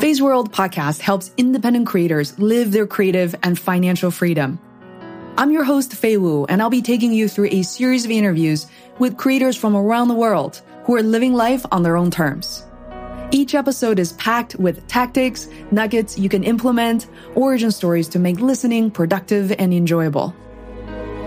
Feisworld podcast helps independent creators live their creative and financial freedom. I'm your host, Fei Wu, and I'll be taking you through a series of interviews with creators from around the world who are living life on their own terms. Each episode is packed with tactics, nuggets you can implement, origin stories to make listening productive and enjoyable.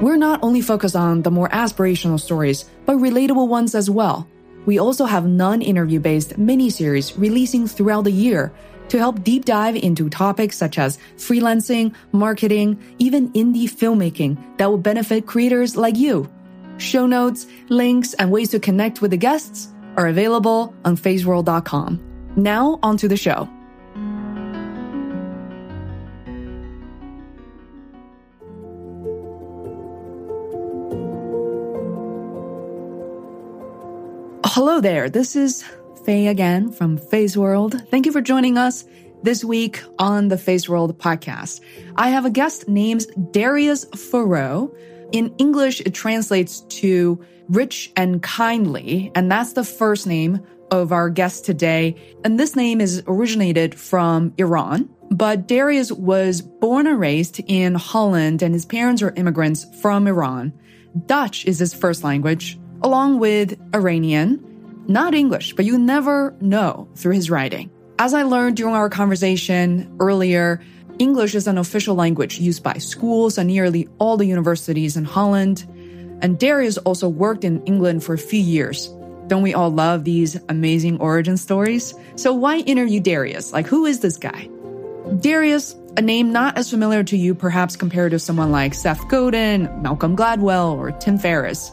We're not only focused on the more aspirational stories, but relatable ones as well. We also have non-interview based mini-series releasing throughout the year to help deep dive into topics such as freelancing, marketing, even indie filmmaking that will benefit creators like you. Show notes, links, and ways to connect with the guests are available on feisworld.com. Now, onto the show. Hello there. This is Fei again from Feisworld. Thank you for joining us this week on the Feisworld podcast. I have a guest named Darius Foroux. In English, it translates to rich and kindly, and that's the first name of our guest today. And this name is originated from Iran. But Darius was born and raised in Holland, and his parents are immigrants from Iran. Dutch is his first language, along with Iranian, not English, but you never know through his writing. As I learned during our conversation earlier, English is an official language used by schools and nearly all the universities in Holland. And Darius also worked in England for a few years. Don't we all love these amazing origin stories? So why interview Darius? Like, who is this guy? Darius, a name not as familiar to you perhaps compared to someone like Seth Godin, Malcolm Gladwell, or Tim Ferriss.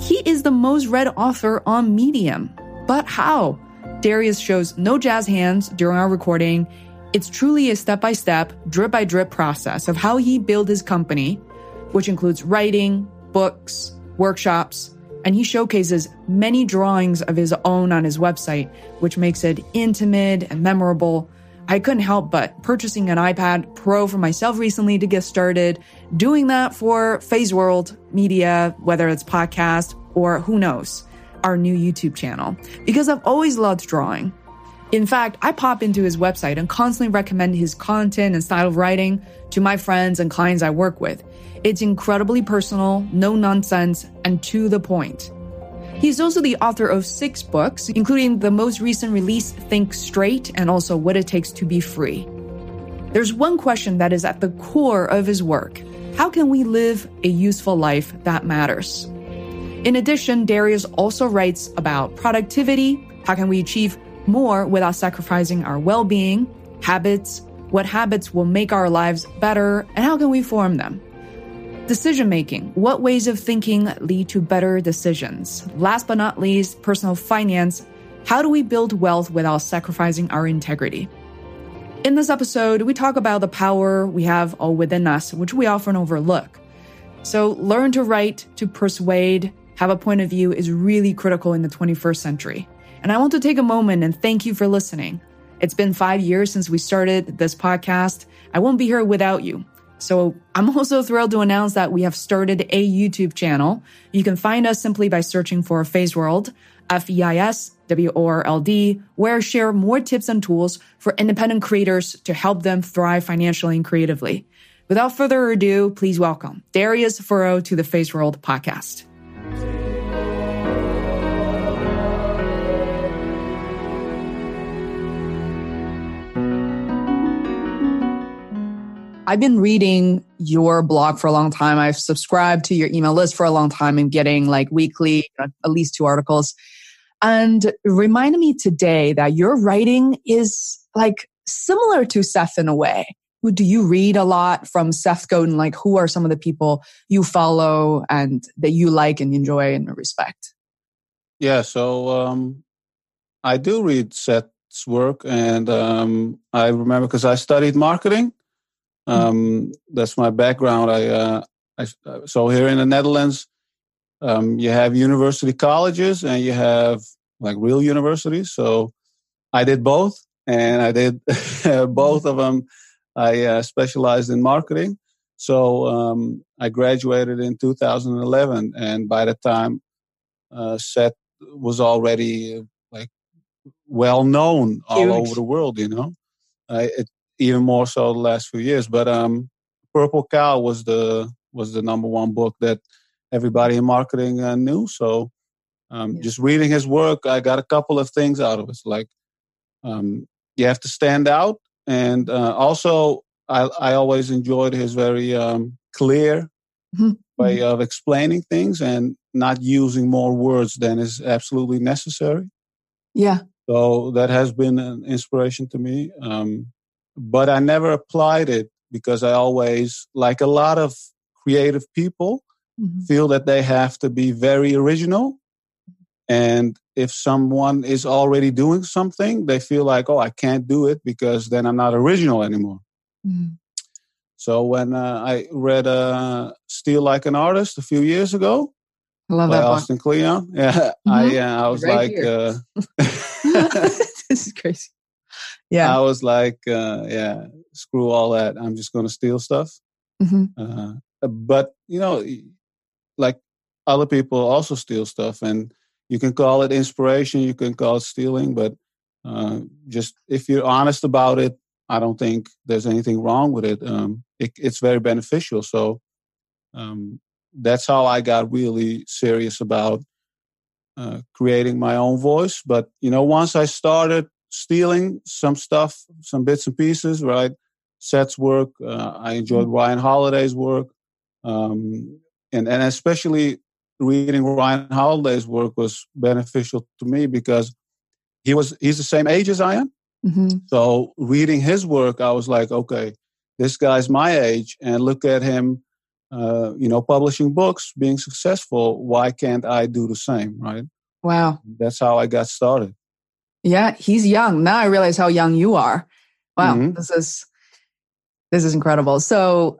He is the most read author on Medium. But how? Darius shows no jazz hands during our recording. It's truly a step by step, drip by drip process of how he built his company, which includes writing, books, workshops, and he showcases many drawings of his own on his website, which makes it intimate and memorable. I couldn't help but purchasing an iPad Pro for myself recently to get started, doing that for Feisworld Media, whether it's podcast or who knows, our new YouTube channel, because I've always loved drawing. In fact, I pop into his website and constantly recommend his content and style of writing to my friends and clients I work with. It's incredibly personal, no nonsense, and to the point. He's also the author of six books, including the most recent release, Think Straight, and also What It Takes to Be Free. There's one question that is at the core of his work How can we live a useful life that matters? In addition, Darius also writes about productivity. How can we achieve more without sacrificing our well being, habits, what habits will make our lives better, and how can we form them? Decision making. What ways of thinking lead to better decisions? Last but not least, personal finance. How do we build wealth without sacrificing our integrity? In this episode, we talk about the power we have all within us, which we often overlook. So, learn to write, to persuade, have a point of view is really critical in the 21st century. And I want to take a moment and thank you for listening. It's been five years since we started this podcast. I won't be here without you. So I'm also thrilled to announce that we have started a YouTube channel. You can find us simply by searching for Feisworld, F-E-I-S W-O-R-L-D, where I share more tips and tools for independent creators to help them thrive financially and creatively. Without further ado, please welcome Darius Foroux to the Feisworld podcast. I've been reading your blog for a long time. I've subscribed to your email list for a long time and getting like weekly, uh, at least two articles. And reminded me today that your writing is like similar to Seth in a way. Do you read a lot from Seth Godin? Like, who are some of the people you follow and that you like and enjoy and respect? Yeah, so um, I do read Seth's work, and um, I remember because I studied marketing, um, that's my background. I, uh, I, so here in the Netherlands, um, you have university colleges and you have like real universities. So I did both, and I did both of them. I uh, specialized in marketing. So um, I graduated in 2011, and by the time uh, Seth was already like well known all over the world. You know, uh, it, even more so the last few years. But um, Purple Cow was the was the number one book that everybody in marketing uh, knew. So um, yeah. just reading his work, I got a couple of things out of it. Like um, you have to stand out, and uh, also I, I always enjoyed his very um, clear mm-hmm. way mm-hmm. of explaining things and not using more words than is absolutely necessary. Yeah. So that has been an inspiration to me. Um, but I never applied it because I always, like a lot of creative people, mm-hmm. feel that they have to be very original. And if someone is already doing something, they feel like, oh, I can't do it because then I'm not original anymore. Mm-hmm. So when uh, I read uh, "Steal Like an Artist" a few years ago, I love that Austin Kleon, yeah, mm-hmm. I uh, I was right like, uh, this is crazy. Yeah, I was like, uh, yeah, screw all that. I'm just going to steal stuff. Mm-hmm. Uh, but you know, like other people also steal stuff, and you can call it inspiration, you can call it stealing, but just if you're honest about it, I don't think there's anything wrong with it. Um, it it's very beneficial. So um, that's how I got really serious about uh, creating my own voice. But you know, once I started stealing some stuff, some bits and pieces, right? Seth's work. Uh, I enjoyed mm-hmm. Ryan Holiday's work, um, and and especially reading Ryan Holiday's work was beneficial to me because he was he's the same age as I am. Mm-hmm. So reading his work, I was like, okay, this guy's my age, and look at him, uh, you know, publishing books, being successful. Why can't I do the same? Right? Wow. That's how I got started. Yeah, he's young. Now I realize how young you are. Wow, mm-hmm. this is this is incredible. So,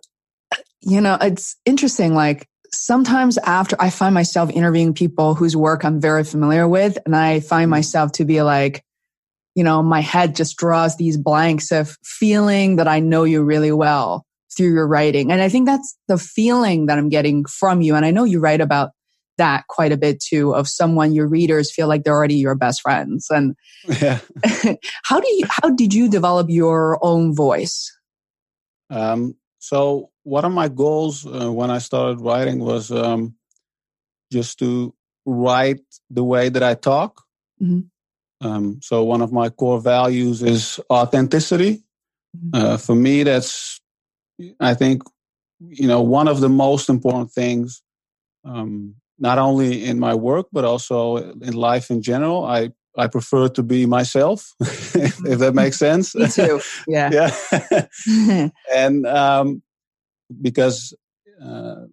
you know, it's interesting. Like sometimes after I find myself interviewing people whose work I'm very familiar with, and I find mm-hmm. myself to be like, you know, my head just draws these blanks of feeling that I know you really well through your writing. And I think that's the feeling that I'm getting from you. And I know you write about that quite a bit too of someone your readers feel like they're already your best friends and yeah. how do you how did you develop your own voice um, so one of my goals uh, when i started writing was um, just to write the way that i talk mm-hmm. Um, so one of my core values is authenticity. Mm-hmm. Uh, for me, that's I think you know one of the most important things, um, not only in my work but also in life in general. I I prefer to be myself, if that makes sense. Me too. Yeah. yeah. and um, because uh, a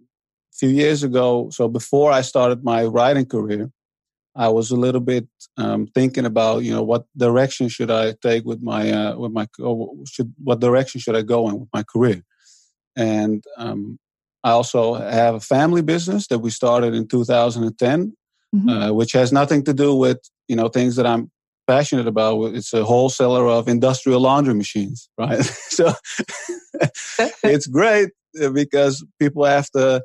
few years ago, so before I started my writing career, I was a little bit um, thinking about, you know, what direction should I take with my, uh, with my, should, what direction should I go in with my career? And um, I also have a family business that we started in 2010, mm-hmm. uh, which has nothing to do with, you know, things that I'm passionate about. It's a wholesaler of industrial laundry machines, right? so it's great because people have to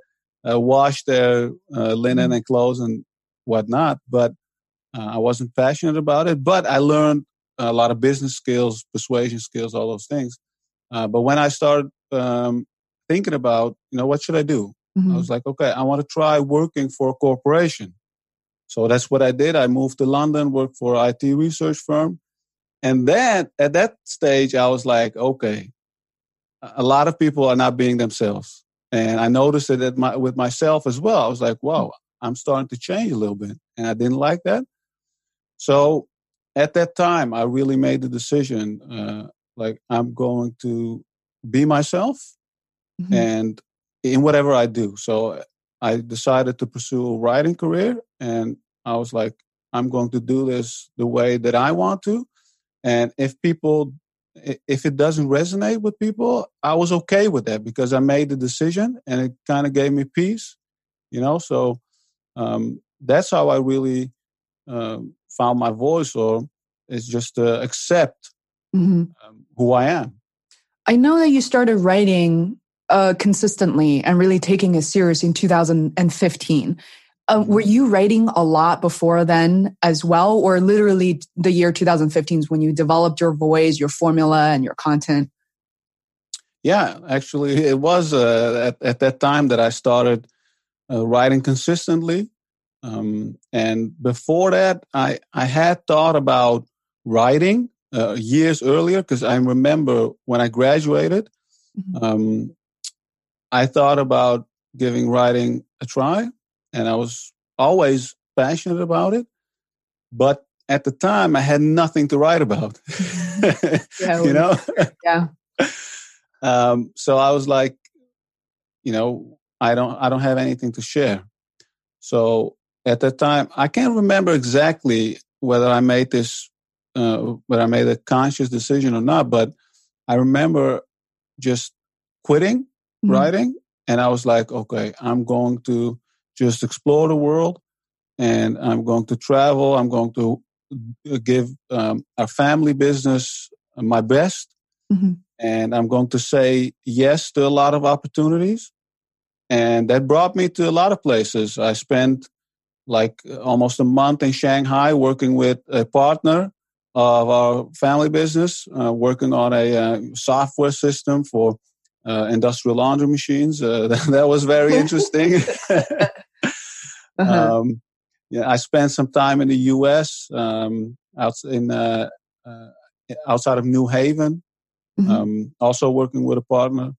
uh, wash their uh, linen mm-hmm. and clothes and whatnot. But uh, I wasn't passionate about it. But I learned a lot of business skills, persuasion skills, all those things. Uh, but when I started um, thinking about, you know, what should I do? Mm-hmm. I was like, okay, I want to try working for a corporation. So that's what I did. I moved to London, worked for an IT research firm. And then at that stage, I was like, okay, a lot of people are not being themselves. And I noticed it my, with myself as well. I was like, wow, I'm starting to change a little bit. And I didn't like that. So at that time, I really made the decision uh, like, I'm going to be myself mm-hmm. and in whatever I do. So I decided to pursue a writing career. And I was like, I'm going to do this the way that I want to. And if people, if it doesn't resonate with people, I was okay with that because I made the decision and it kind of gave me peace, you know? So um, that's how I really um, found my voice, or is just to accept mm-hmm. um, who I am. I know that you started writing uh, consistently and really taking it serious in 2015. Uh, were you writing a lot before then as well, or literally the year 2015 is when you developed your voice, your formula, and your content? Yeah, actually, it was uh, at, at that time that I started uh, writing consistently. Um, and before that, I, I had thought about writing uh, years earlier because I remember when I graduated, mm-hmm. um, I thought about giving writing a try and I was always passionate about it. But at the time, I had nothing to write about. yeah, you know. yeah. Um, so I was like, you know, I don't, I don't have anything to share. So at that time, I can't remember exactly whether I made this, uh, whether I made a conscious decision or not. But I remember just quitting mm-hmm. writing, and I was like, okay, I'm going to just explore the world and I'm going to travel. I'm going to uh, give um, our family business my best. Mm-hmm. And I'm going to say yes to a lot of opportunities. And that brought me to a lot of places. I spent like almost a month in Shanghai working with a partner of our family business, uh, working on a uh, software system for uh, industrial laundry machines. Uh, that was very interesting. Uh-huh. Um, yeah, I spent some time in the U.S. Um, out in uh, uh, outside of New Haven, mm-hmm. um, also working with a partner,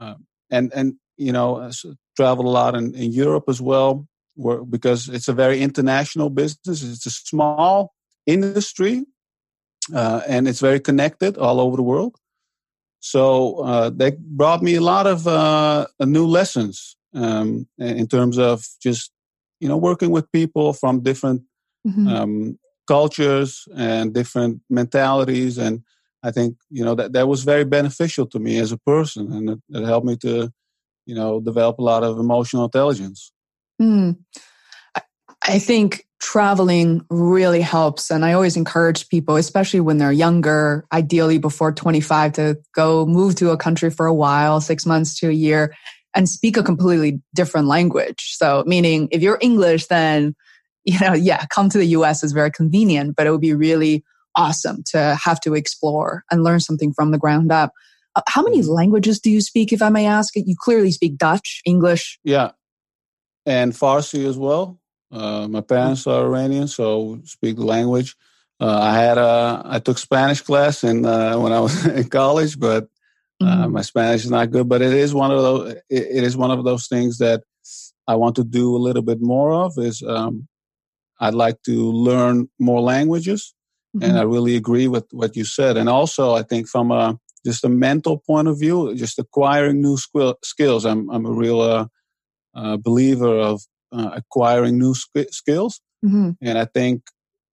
um, and and you know traveled a lot in, in Europe as well, where, because it's a very international business. It's a small industry, uh, and it's very connected all over the world. So uh, that brought me a lot of uh, new lessons um, in terms of just you know working with people from different mm-hmm. um, cultures and different mentalities and i think you know that that was very beneficial to me as a person and it, it helped me to you know develop a lot of emotional intelligence mm. I think traveling really helps. And I always encourage people, especially when they're younger, ideally before 25, to go move to a country for a while, six months to a year, and speak a completely different language. So, meaning if you're English, then, you know, yeah, come to the US is very convenient, but it would be really awesome to have to explore and learn something from the ground up. Uh, how many mm-hmm. languages do you speak, if I may ask? You clearly speak Dutch, English. Yeah. And Farsi as well. Uh, my parents are Iranian, so speak the language. Uh, I had a, I took Spanish class in uh, when I was in college, but uh, mm-hmm. my Spanish is not good. But it is one of those. It, it is one of those things that I want to do a little bit more of. Is um, I'd like to learn more languages, mm-hmm. and I really agree with what you said. And also, I think from a just a mental point of view, just acquiring new skill, skills. I'm I'm a real uh, uh, believer of uh, acquiring new sk- skills. Mm-hmm. And I think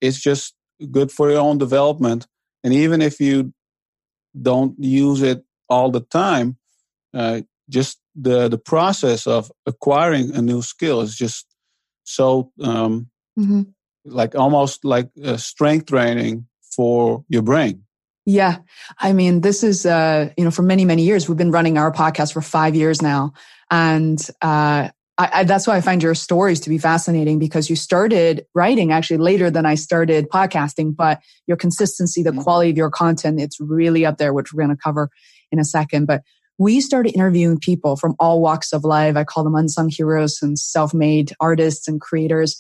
it's just good for your own development. And even if you don't use it all the time, uh, just the the process of acquiring a new skill is just so um, mm-hmm. like almost like strength training for your brain. Yeah. I mean, this is, uh, you know, for many, many years, we've been running our podcast for five years now. And, uh, I, I, that's why I find your stories to be fascinating because you started writing actually later than I started podcasting, but your consistency, the mm-hmm. quality of your content, it's really up there, which we're going to cover in a second. But we started interviewing people from all walks of life. I call them unsung heroes and self-made artists and creators.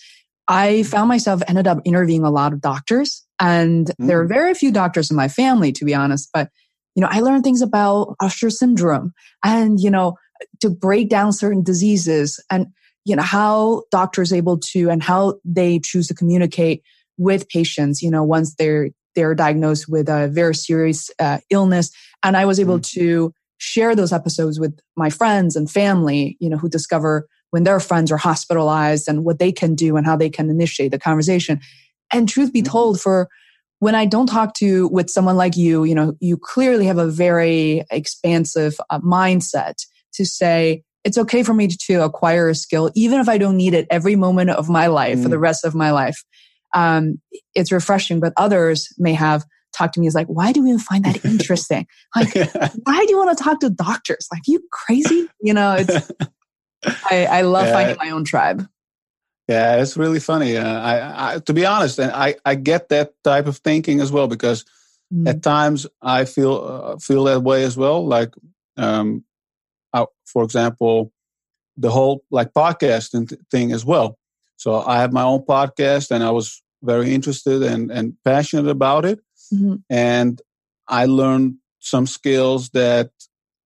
I found myself ended up interviewing a lot of doctors and mm. there are very few doctors in my family, to be honest, but you know, I learned things about Usher syndrome and, you know, to break down certain diseases and you know how doctors able to and how they choose to communicate with patients you know once they're they're diagnosed with a very serious uh, illness and i was able mm-hmm. to share those episodes with my friends and family you know who discover when their friends are hospitalized and what they can do and how they can initiate the conversation and truth be mm-hmm. told for when i don't talk to with someone like you you know you clearly have a very expansive uh, mindset to say, it's okay for me to acquire a skill, even if I don't need it every moment of my life mm. for the mm. rest of my life. Um, it's refreshing, but others may have talked to me is like, why do we find that interesting? Like, why do you want to talk to doctors? Like, you crazy? You know, it's, I, I love yeah. finding my own tribe. Yeah, it's really funny. Uh, I, I, to be honest, and I, I get that type of thinking as well because mm. at times I feel uh, feel that way as well. Like, um, I, for example, the whole like podcasting thing as well. So I have my own podcast, and I was very interested and and passionate about it, mm-hmm. and I learned some skills that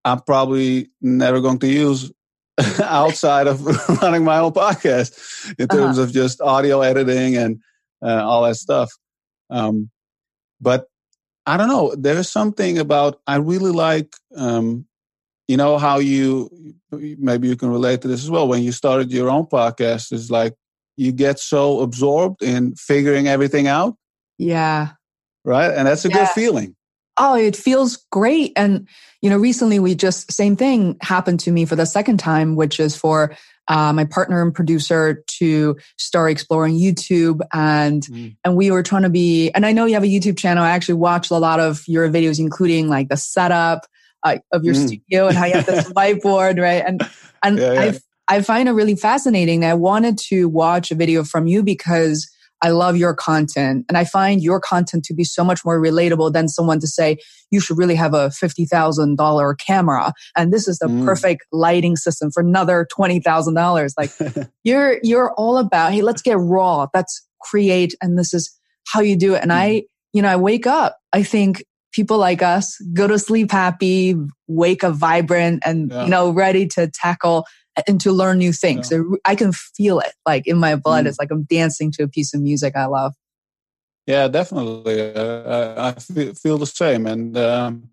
I'm probably never going to use outside of running my own podcast in uh-huh. terms uh-huh. of just audio editing and uh, all that stuff. Um, but I don't know. There is something about I really like. Um, you know how you maybe you can relate to this as well. When you started your own podcast, it's like you get so absorbed in figuring everything out. Yeah. Right, and that's a yeah. good feeling oh, it feels great. And, you know, recently we just, same thing happened to me for the second time, which is for uh, my partner and producer to start exploring YouTube. And, mm. and we were trying to be, and I know you have a YouTube channel. I actually watched a lot of your videos, including like the setup uh, of your mm. studio and how you have this whiteboard, right? And, and yeah, yeah. I, I find it really fascinating. I wanted to watch a video from you because I love your content. And I find your content to be so much more relatable than someone to say, you should really have a $50,000 camera. And this is the mm. perfect lighting system for another $20,000. Like you're, you're all about, Hey, let's get raw. Let's create. And this is how you do it. And mm. I, you know, I wake up, I think people like us go to sleep happy, wake up vibrant and, yeah. you know, ready to tackle and to learn new things. Yeah. I can feel it like in my blood. Mm. It's like I'm dancing to a piece of music I love. Yeah, definitely. Uh, I feel the same. And um,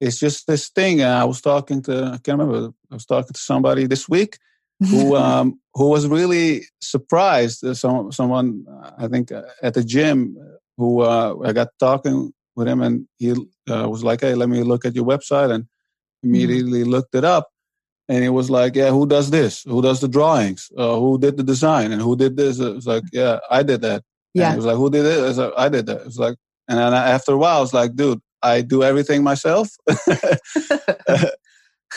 it's just this thing. Uh, I was talking to, I can't remember, I was talking to somebody this week who um, who was really surprised. Some, someone, I think, uh, at the gym who uh, I got talking with him and he uh, was like, hey, let me look at your website and mm-hmm. immediately mm. looked it up and it was like, yeah, who does this? Who does the drawings? Uh, who did the design? And who did this? It was like, yeah, I did that. Yeah. And it was like, who did it? I, like, I did that. It was like, and then after a while, I was like, dude, I do everything myself.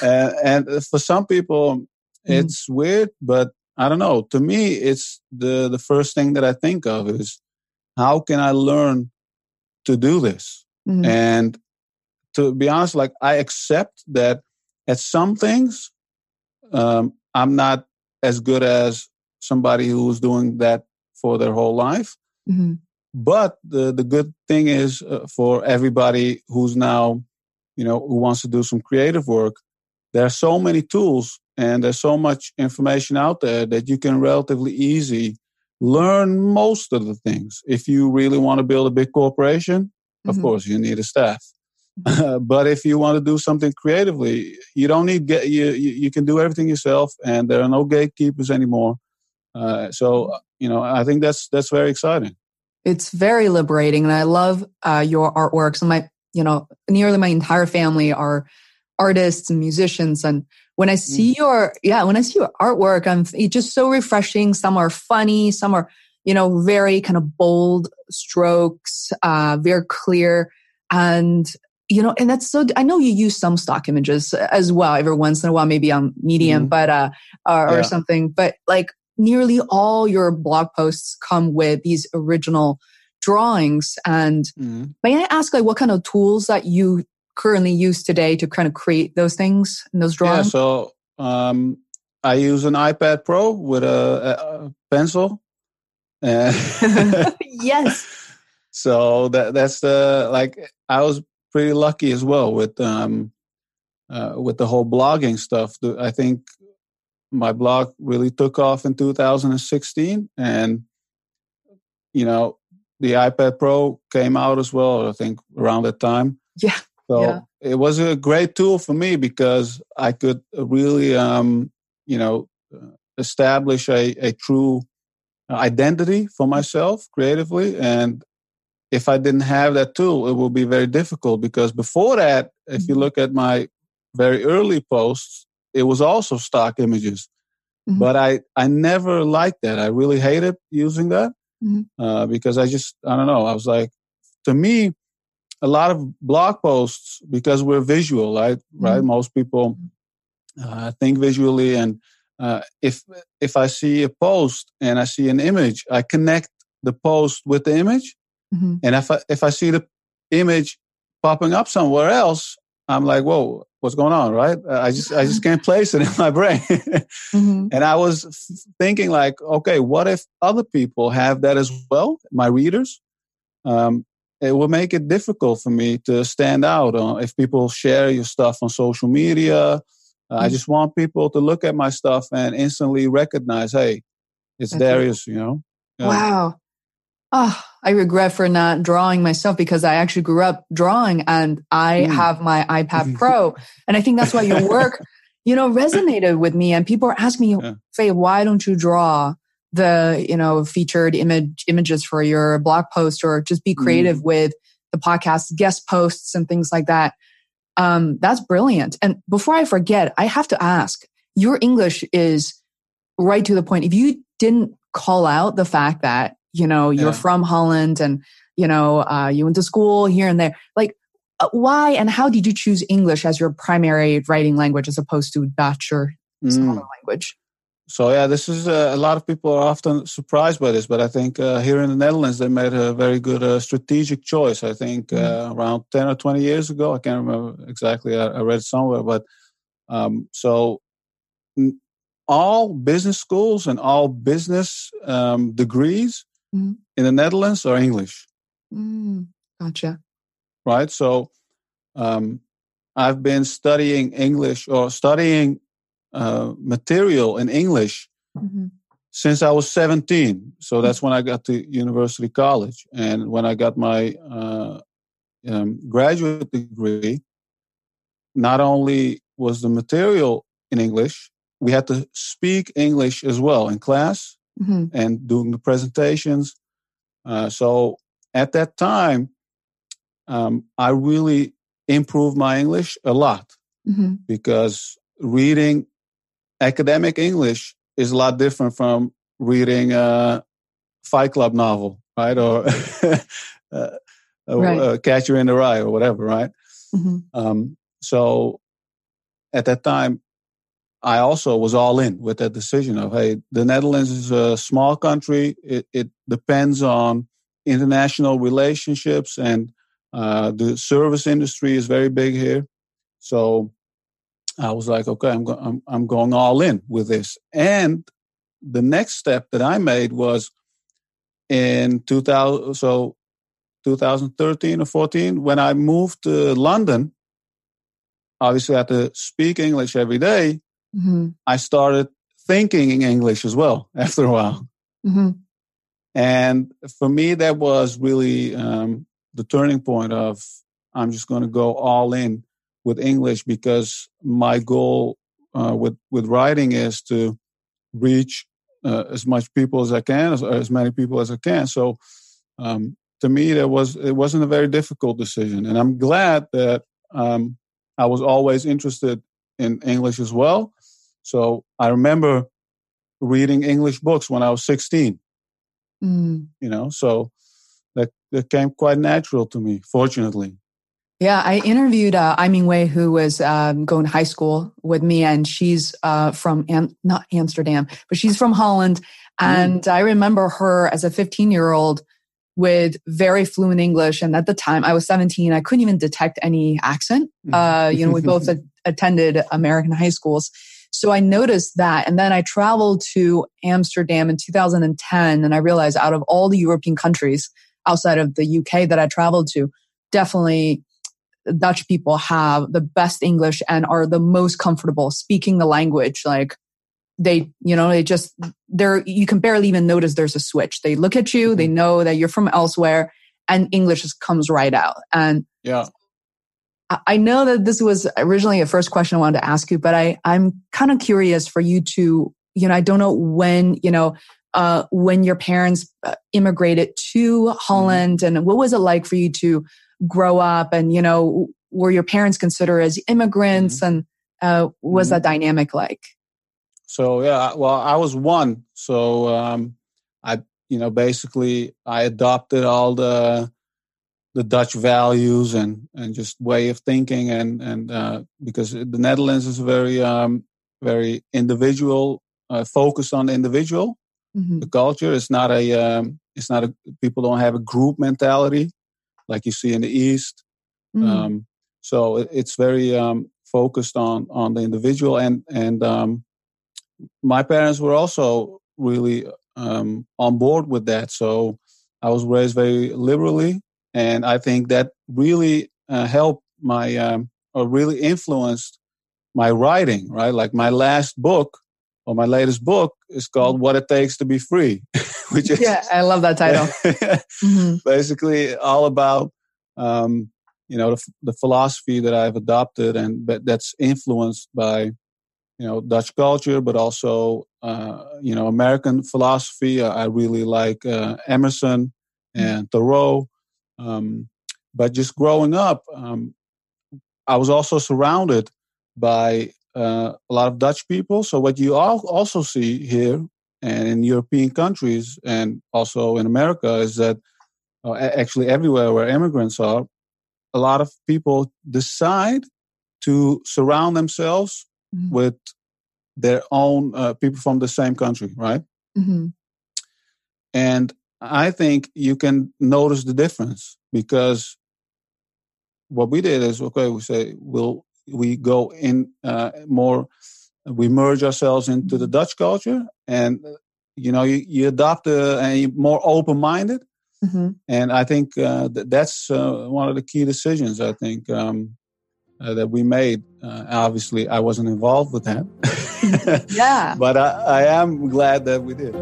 and, and, for some people, mm. it's mm. weird, but I don't know. To me, it's the the first thing that I think of is how can I learn to do this? Mm. And to be honest, like I accept that at some things um, I'm not as good as somebody who's doing that for their whole life. Mm-hmm. But the, the good thing is uh, for everybody who's now, you know, who wants to do some creative work, there are so many tools and there's so much information out there that you can relatively easy learn most of the things. If you really want to build a big corporation, mm-hmm. of course you need a staff. but if you want to do something creatively, you don't need get you, you can do everything yourself, and there are no gatekeepers anymore. Uh, so you know, I think that's that's very exciting. It's very liberating, and I love uh, your artworks. And my, you know, nearly my entire family are artists and musicians, and when I see mm. your yeah, when I see your artwork, I'm it's just so refreshing. Some are funny, some are you know very kind of bold strokes, uh, very clear, and you know, and that's so, I know you use some stock images as well every once in a while, maybe on Medium, mm-hmm. but, uh, or, yeah. or something, but like nearly all your blog posts come with these original drawings. And mm-hmm. may I ask like what kind of tools that you currently use today to kind of create those things and those drawings? Yeah, so, um, I use an iPad Pro with a, a pencil. yes. So that that's the like I was pretty lucky as well with um, uh, with the whole blogging stuff. I think my blog really took off in 2016, and you know the iPad Pro came out as well. I think around that time. Yeah. So yeah. it was a great tool for me because I could really, um, you know, establish a, a true identity for myself creatively and if I didn't have that tool, it would be very difficult because before that, if you mm-hmm. look at my very early posts, it was also stock images. Mm-hmm. But I, I never liked that. I really hated using that mm-hmm. uh, because I just, I don't know. I was like, to me, a lot of blog posts, because we're visual, right? Right. Mm-hmm. Most people uh, think visually and uh, if if I see a post and I see an image, I connect the post with the image, mm-hmm. and if I if I see the image popping up somewhere else, I'm like, whoa, what's going on, right? I just I just can't place it in my brain. mm-hmm. And I was thinking like, okay, what if other people have that as well, my readers? Um, it will make it difficult for me to stand out uh, if people share your stuff on social media. Uh, I mm. just want people to look at my stuff and instantly recognize, hey, it's That's Darius, you know? Wow. Oh, I regret for not drawing myself because I actually grew up drawing and I mm. have my iPad Pro. and I think that's why your work, you know, resonated with me. And people are asking me, yeah. Fei, why don't you draw the, you know, featured image images for your blog post or just be creative mm. with the podcast guest posts and things like that? Um, that's brilliant. And before I forget, I have to ask, your English is right to the point. If you didn't call out the fact that, you know, you're yeah. from Holland and, you know, uh, you went to school here and there, like, uh, why and how did you choose English as your primary writing language as opposed to Dutch or some mm. other language? So yeah, this is uh, a lot of people are often surprised by this, but I think uh, here in the Netherlands they made a very good uh, strategic choice. I think. Uh, around ten or twenty years ago, I can't remember exactly. I, I read somewhere, but um, so n- all business schools and all business um, degrees mm-hmm. in the Netherlands are English. Mm, gotcha. Right. So um, I've been studying English or studying uh, material in English mm-hmm. since I was 17. So that's when I got to University College. And when I got my uh, um, graduate degree, not only was the material in English, we had to speak English as well in class mm-hmm. and doing the presentations. Uh, so at that time, um, I really improved my English a lot mm-hmm. because reading academic English is a lot different from reading a Fight Club novel, right? Or uh, right. Uh, Catcher in the Rye or whatever, right? Mm-hmm. Um, so at that time, I also was all in with that decision of, hey, the Netherlands is a small country. It, it depends on international relationships and uh, the service industry is very big here. So I was like, okay, I'm, go- I'm, I'm going all in with this. And the next step that I made was in 2000, so 2013 or 14, when I moved to London, obviously I had to speak English every day, mm-hmm. I started thinking in English as well after a while. Mm-hmm. And for me, that was really um, the turning point of I'm just going to go all in with English because my goal uh, with with writing is to reach uh, as much people as I can, as, as many people as I can. So um, to me, that was it wasn't a very difficult decision, and I'm glad that um, I was always interested in English as well. So I remember reading English books when I was 16. Mm. You know, so that that came quite natural to me, fortunately. Yeah, I interviewed uh, Ai Ming Wei, who was um, going to high school with me, and she's uh, from Am- not Amsterdam, but she's from Holland. And mm. I remember her as a 15 year old with very fluent English. And at the time, I was 17. I couldn't even detect any accent. Mm. Uh, you know, we both attended American high schools. So I noticed that. And then I traveled to Amsterdam in 2010. And I realized out of all the European countries outside of the UK that I traveled to, definitely Dutch people have the best English and are the most comfortable speaking the language. Like they, you know, they just, they're, you can barely even notice there's a switch. They look at you, they mm-hmm. know that you're from elsewhere and English just comes right out. And yeah. I know that this was originally a first question I wanted to ask you, but I, I'm kind of curious for you to, you know, I don't know when, you know, uh, when your parents uh, immigrated to mm-hmm. Holland and what was it like for you to grow up and you know were your parents considered as immigrants mm-hmm. and uh, was mm-hmm. that dynamic like so yeah well i was one so um, i you know basically i adopted all the the dutch values and and just way of thinking and and uh, because the netherlands is very um, very individual uh, focused on the individual. Mhm. The culture is not a um, it's not a people don't have a group mentality like you see in the East. Mm. Um, so it, it's very um, focused on on the individual and and um, my parents were also really um, on board with that. So I was raised very liberally, and I think that really uh, helped my um, or really influenced my writing. Right, like my last book or my latest book is called "What It Takes to Be Free," which is yeah, I love that title. Mhm. basically all about um, you know the, the philosophy that I've adopted and that, that's influenced by you know Dutch culture, but also uh, you know American philosophy. I I really like uh, Emerson and Thoreau. Um, but just growing up, um, I was also surrounded by uh, a lot of Dutch people. So what you al- also see here and in European countries and also in America is that uh, actually everywhere where immigrants are, a lot of people decide to surround themselves Mhm. with their own uh, people from the same country, right? Mhm. And I think you can notice the difference because what we did is okay, we say we'll we go in uh, more, we merge ourselves into the Dutch culture, and uh, you know you, you adopt a, a more open minded, Mhm. and I think uh, that that's uh, one of the key decisions. I think um, uh, that we made. Uh, obviously, I wasn't involved with that. Yeah. but I, I am glad that we did.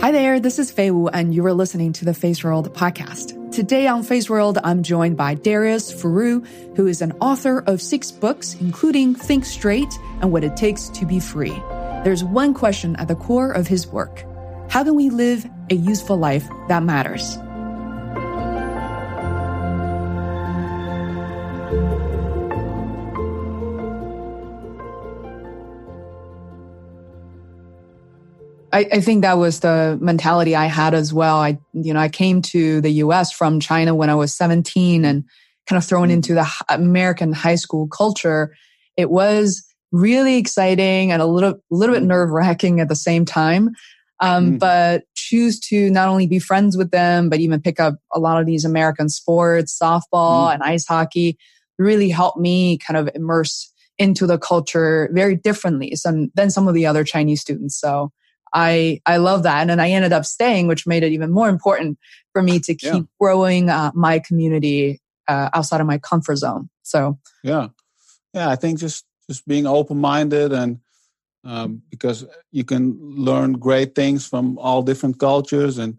Hi there, this is Fei Wu, and you are listening to the Feisworld podcast. Today on Feisworld, I'm joined by Darius Foroux, who is an author of six books, including Think Straight and What It Takes to Be Free. There's one question at the core of his work How can we live a useful life that matters? I, I think that was the mentality I had as well. I, you know, I came to the US from China when I was 17 and kind of thrown Mm. into the American high school culture. It was really exciting and a little, little bit Mm. nerve wracking at the same time. Um, Mm. but choose to not only be friends with them, but even pick up a lot of these American sports, softball Mm. and ice hockey really helped me kind of immerse into the culture very differently than some of the other Chinese students. So I, I love that. And then I ended up staying, which made it even more important for me to keep Yeah. growing uh, my community uh, outside of my comfort zone. So Yeah, yeah. I think just just being open minded and um, because you can learn great things from all different cultures, and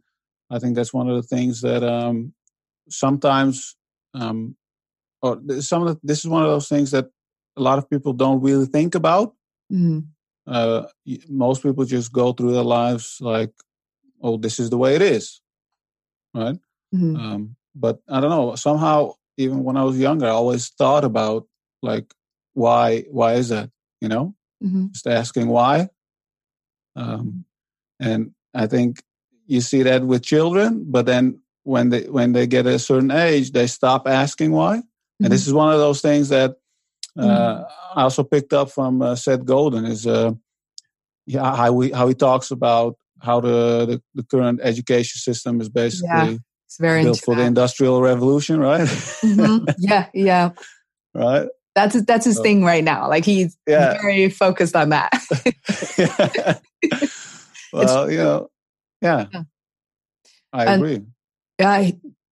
I think that's one of the things that um, sometimes, um, or some of the, this is one of those things that a lot of people don't really think about. mhm, Uh, most people just go through their lives like, "Oh, this is the way it is," right? mhm. Um, but I don't know. Somehow, even when I was younger, I always thought about like, why? Why is that? You know, Mhm. just asking why. Um, and I think you see that with children, but then when they when they get a certain age, they stop asking why. And this is one of those things that uh, Mhm. I also picked up from uh, Seth Godin is uh, yeah how we how he talks about how the, the, the current education system is basically It's very built for the industrial revolution, right? Mhm. Yeah, yeah. right? That's that's his So- thing right now. Like he's Yeah. very focused on that. well, you know, yeah, Yeah. I And- agree. Yeah,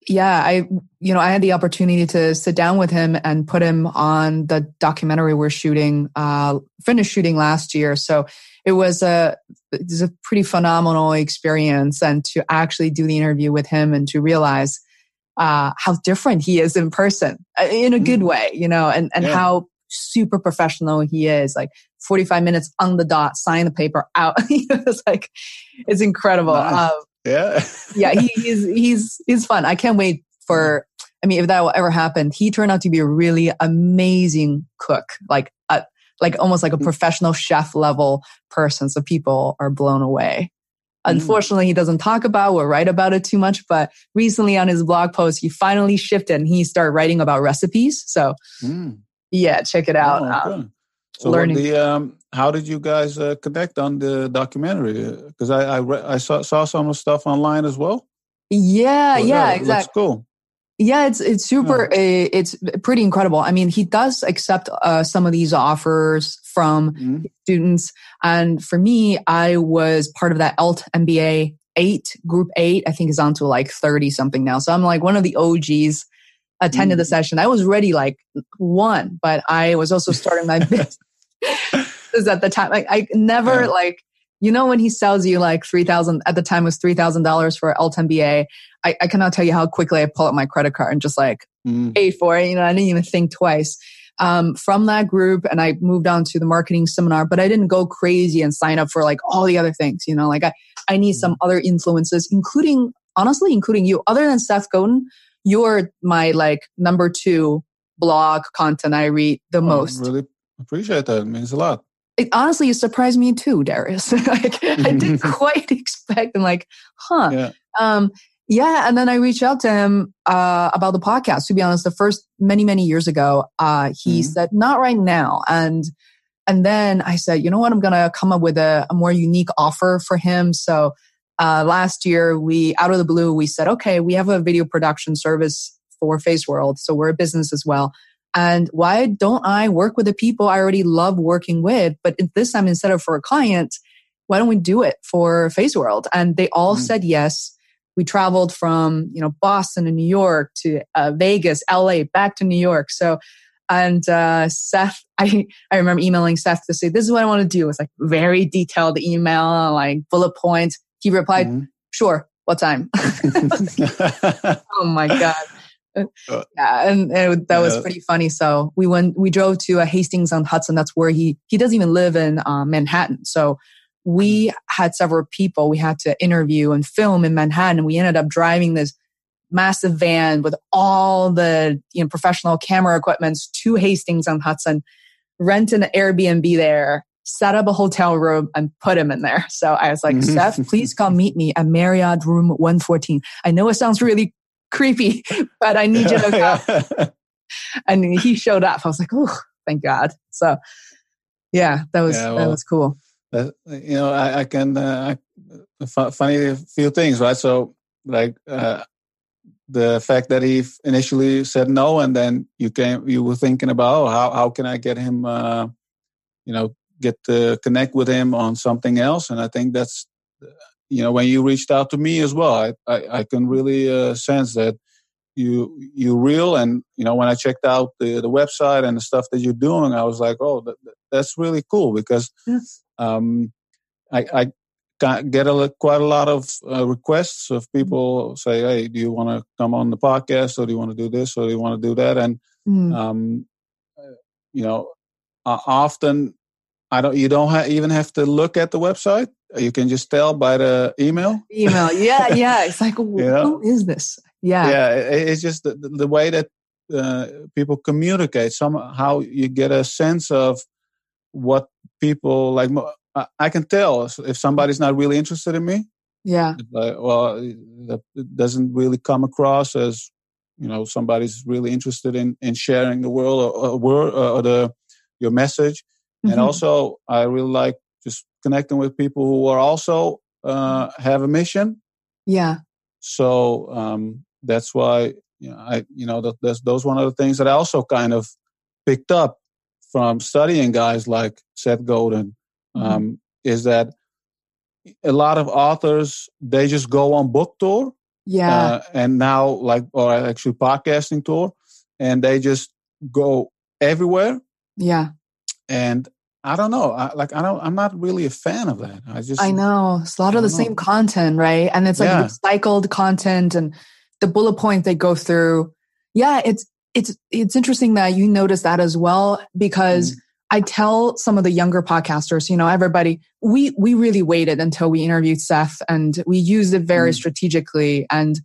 yeah, I you know I had the opportunity to sit down with him and put him on the documentary we're shooting, uh, finished shooting last year. So it was a it was a pretty phenomenal experience, and to actually do the interview with him and to realize uh, how different he is in person, uh, in a good Mm. way, you know, and and Yeah. how super professional he is. Like forty five minutes on the dot, sign the paper out. it's like it's incredible. Nice. Um, Yeah, yeah, he, he's he's he's fun. I can't wait for. I mean, if that will ever happen, he turned out to be a really amazing cook, like a, like almost like a Mm. professional chef level person. So people are blown away. Mm. Unfortunately, he doesn't talk about or write about it too much. But recently on his blog post, he finally shifted and he started writing about recipes. So Mm. yeah, check it out. Oh, Um. So learning. The, um, how did you guys uh, connect on the documentary? Because I I, re- I saw, saw some stuff online as well. Yeah, Well, yeah, looks exactly. cool. Yeah, it's it's super. Uh, it's pretty incredible. I mean, he does accept uh, some of these offers from Mhm. students, and for me, I was part of that ELT MBA eight group eight. I think is on to like thirty something now. So I'm like one of the OGs. Attended the Mm. session. I was ready like one, but I was also starting my business at the time. Like I never Yeah. like you know when he sells you like three thousand at the time it was three thousand dollars for altMBA. I, I cannot tell you how quickly I pull up my credit card and just like Mm. paid for it. You know, I didn't even think twice. Um, from that group, and I moved on to the marketing seminar, but I didn't go crazy and sign up for like all the other things. You know, like I, I need some other influences, including honestly, including you. Other than Seth Godin, you're my like number two blog content I read the Oh, most. really appreciate that. It means a lot. It honestly it surprised me too, Darius. like I didn't quite expect. I'm like, huh. Yeah. Um, yeah, and then I reached out to him uh, about the podcast. To be honest, the first many many years ago, uh, he Mhm. said not right now, and and then I said, you know what, I'm gonna come up with a, a more unique offer for him. So uh, last year, we out of the blue, we said, okay, we have a video production service for Feisworld, so we're a business as well. And why don't I work with the people I already love working with? But this time, instead of for a client, why don't we do it for Feisworld? And they all Mm. said yes. We traveled from you know Boston and New York to uh, Vegas, LA, back to New York. So, and uh, Seth, I I remember emailing Seth to say this is what I want to do. It's like very detailed email, like bullet points. He replied, Mhm. "Sure, what time?" oh my god. Uh, Yeah, and, and that was yeah. pretty funny. So we went, we drove to uh, Hastings on Hudson. That's where he he doesn't even live in uh, Manhattan. So we had several people we had to interview and film in Manhattan. And we ended up driving this massive van with all the you know professional camera equipments to Hastings on Hudson, rent an Airbnb there, set up a hotel room, and put him in there. So I was like, Mhm. Seth, please come meet me at Marriott Room 114. I know it sounds really creepy, but I need you to come. and he showed up. I was like, oh, thank God. So yeah, that was Yeah, that was cool. Uh, you know, I, I can uh, I, funny few things, right? So, like uh, the fact that he f- initially said no, and then you came, you were thinking about oh, how how can I get him, uh, you know, get to connect with him on something else, and I think that's, you know, when you reached out to me as well, I I, I can really uh, sense that you you real, and you know, when I checked out the the website and the stuff that you're doing, I was like, oh, that, that's really cool because Yes. um, I, I get a, quite a lot of uh, requests of people say, "Hey, do you want to come on the podcast, or do you want to do this, or do you want to do that?" And Mm. um, uh, you know, uh, often I don't. You don't ha- even have to look at the website. You can just tell by the email. Email. Yeah, yeah. It's like, Yeah. who is this? Yeah. Yeah, it, it's just the, the way that uh, people communicate. Somehow you get a sense of what people like. I- I can tell if somebody's not really interested in me. Yeah. Like, well, that it doesn't really come across as you know somebody's really interested in in sharing the world or, or or the your message. Mhm. And also, I really like just connecting with people who are also uh, have a mission. yeah. So um, that's why you know I you know that that's those one of the things that I also kind of picked up from studying guys like Seth Godin Mhm. um, is that a lot of authors they just go on book tour Yeah. uh, and now like or actually podcasting tour and they just go everywhere yeah. And I don't know I, like I don't I'm not really a fan of that I just I know. It's a lot of the know. same content, right? And it's like Yeah. recycled content and the bullet points they go through. Yeah, it's it's it's interesting that you notice that as well because Mm. I tell some of the younger podcasters, you know, everybody, we we really waited until we interviewed Seth and we used it very Mm. strategically and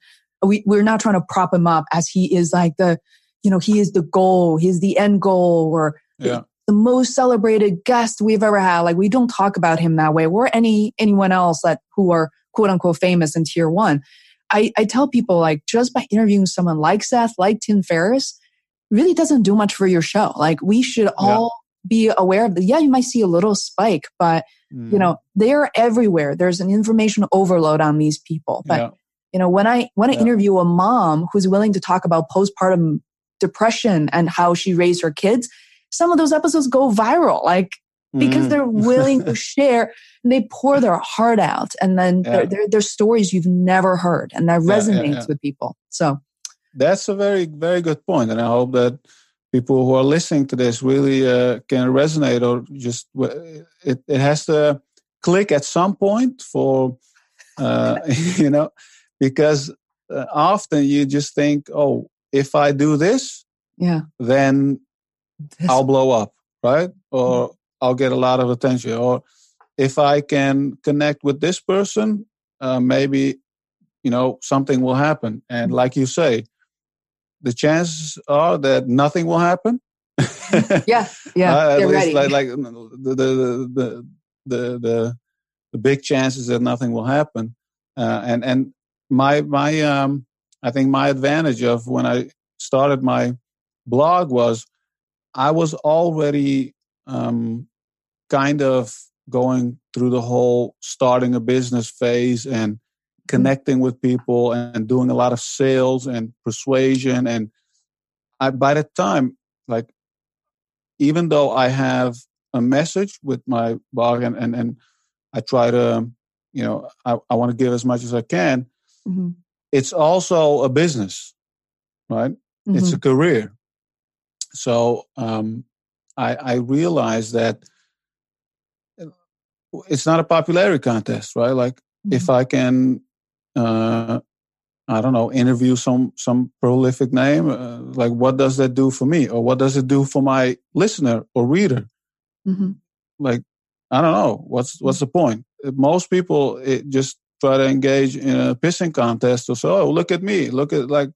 we we're not trying to prop him up as he is like the you know, he is the goal, he's the end goal or yeah the most celebrated guest we've ever had. Like we don't talk about him that way. Or any anyone else that who are quote unquote famous in tier one. I, I tell people like just by interviewing someone like Seth, like Tim Ferriss, really doesn't do much for your show. Like we should all be aware of the, yeah, you might see a little spike, but mm. you know, they're everywhere. There's an information overload on these people. But, yeah. you know, when I, when I yeah. interview a mom who's willing to talk about postpartum depression and how she raised her kids, some of those episodes go viral. Like, because mm. they're willing to share and they pour their heart out and then yeah. they're, they're, they're, stories you've never heard and that resonates yeah, yeah, with people so that's a very very good point and i hope that people who are listening to this really uh, can resonate or just it, it has to click at some point for uh, you know because uh, often you just think oh if i do this yeah then. I'll blow up right or I'll get a lot of attention. Or if I can connect with this person, uh, maybe you know something will happen. And mm-hmm. like you say, the chances are that nothing will happen. yeah, yeah, uh, at least like, like the, the, the the the the big chances that nothing will happen. Uh, and and my my um I think my advantage of when I started my blog was I was already um, kind of going through the whole starting a business phase and mm-hmm. connecting with people and doing a lot of sales and persuasion and I, by the time like even though i have a message with my blog and and, and i try to you know i, I want to give as much as i can mm-hmm. it's also a business right mm-hmm. it's a career so um, I, I realized that it's not a popularity contest, right? Like mm-hmm. if I can, uh, I don't know, interview some some prolific name, uh, like what does that do for me, or what does it do for my listener or reader? Mm-hmm. Like I don't know. What's what's the point? Most people just try to engage in a pissing contest or so. "Oh, look at me! Look at like."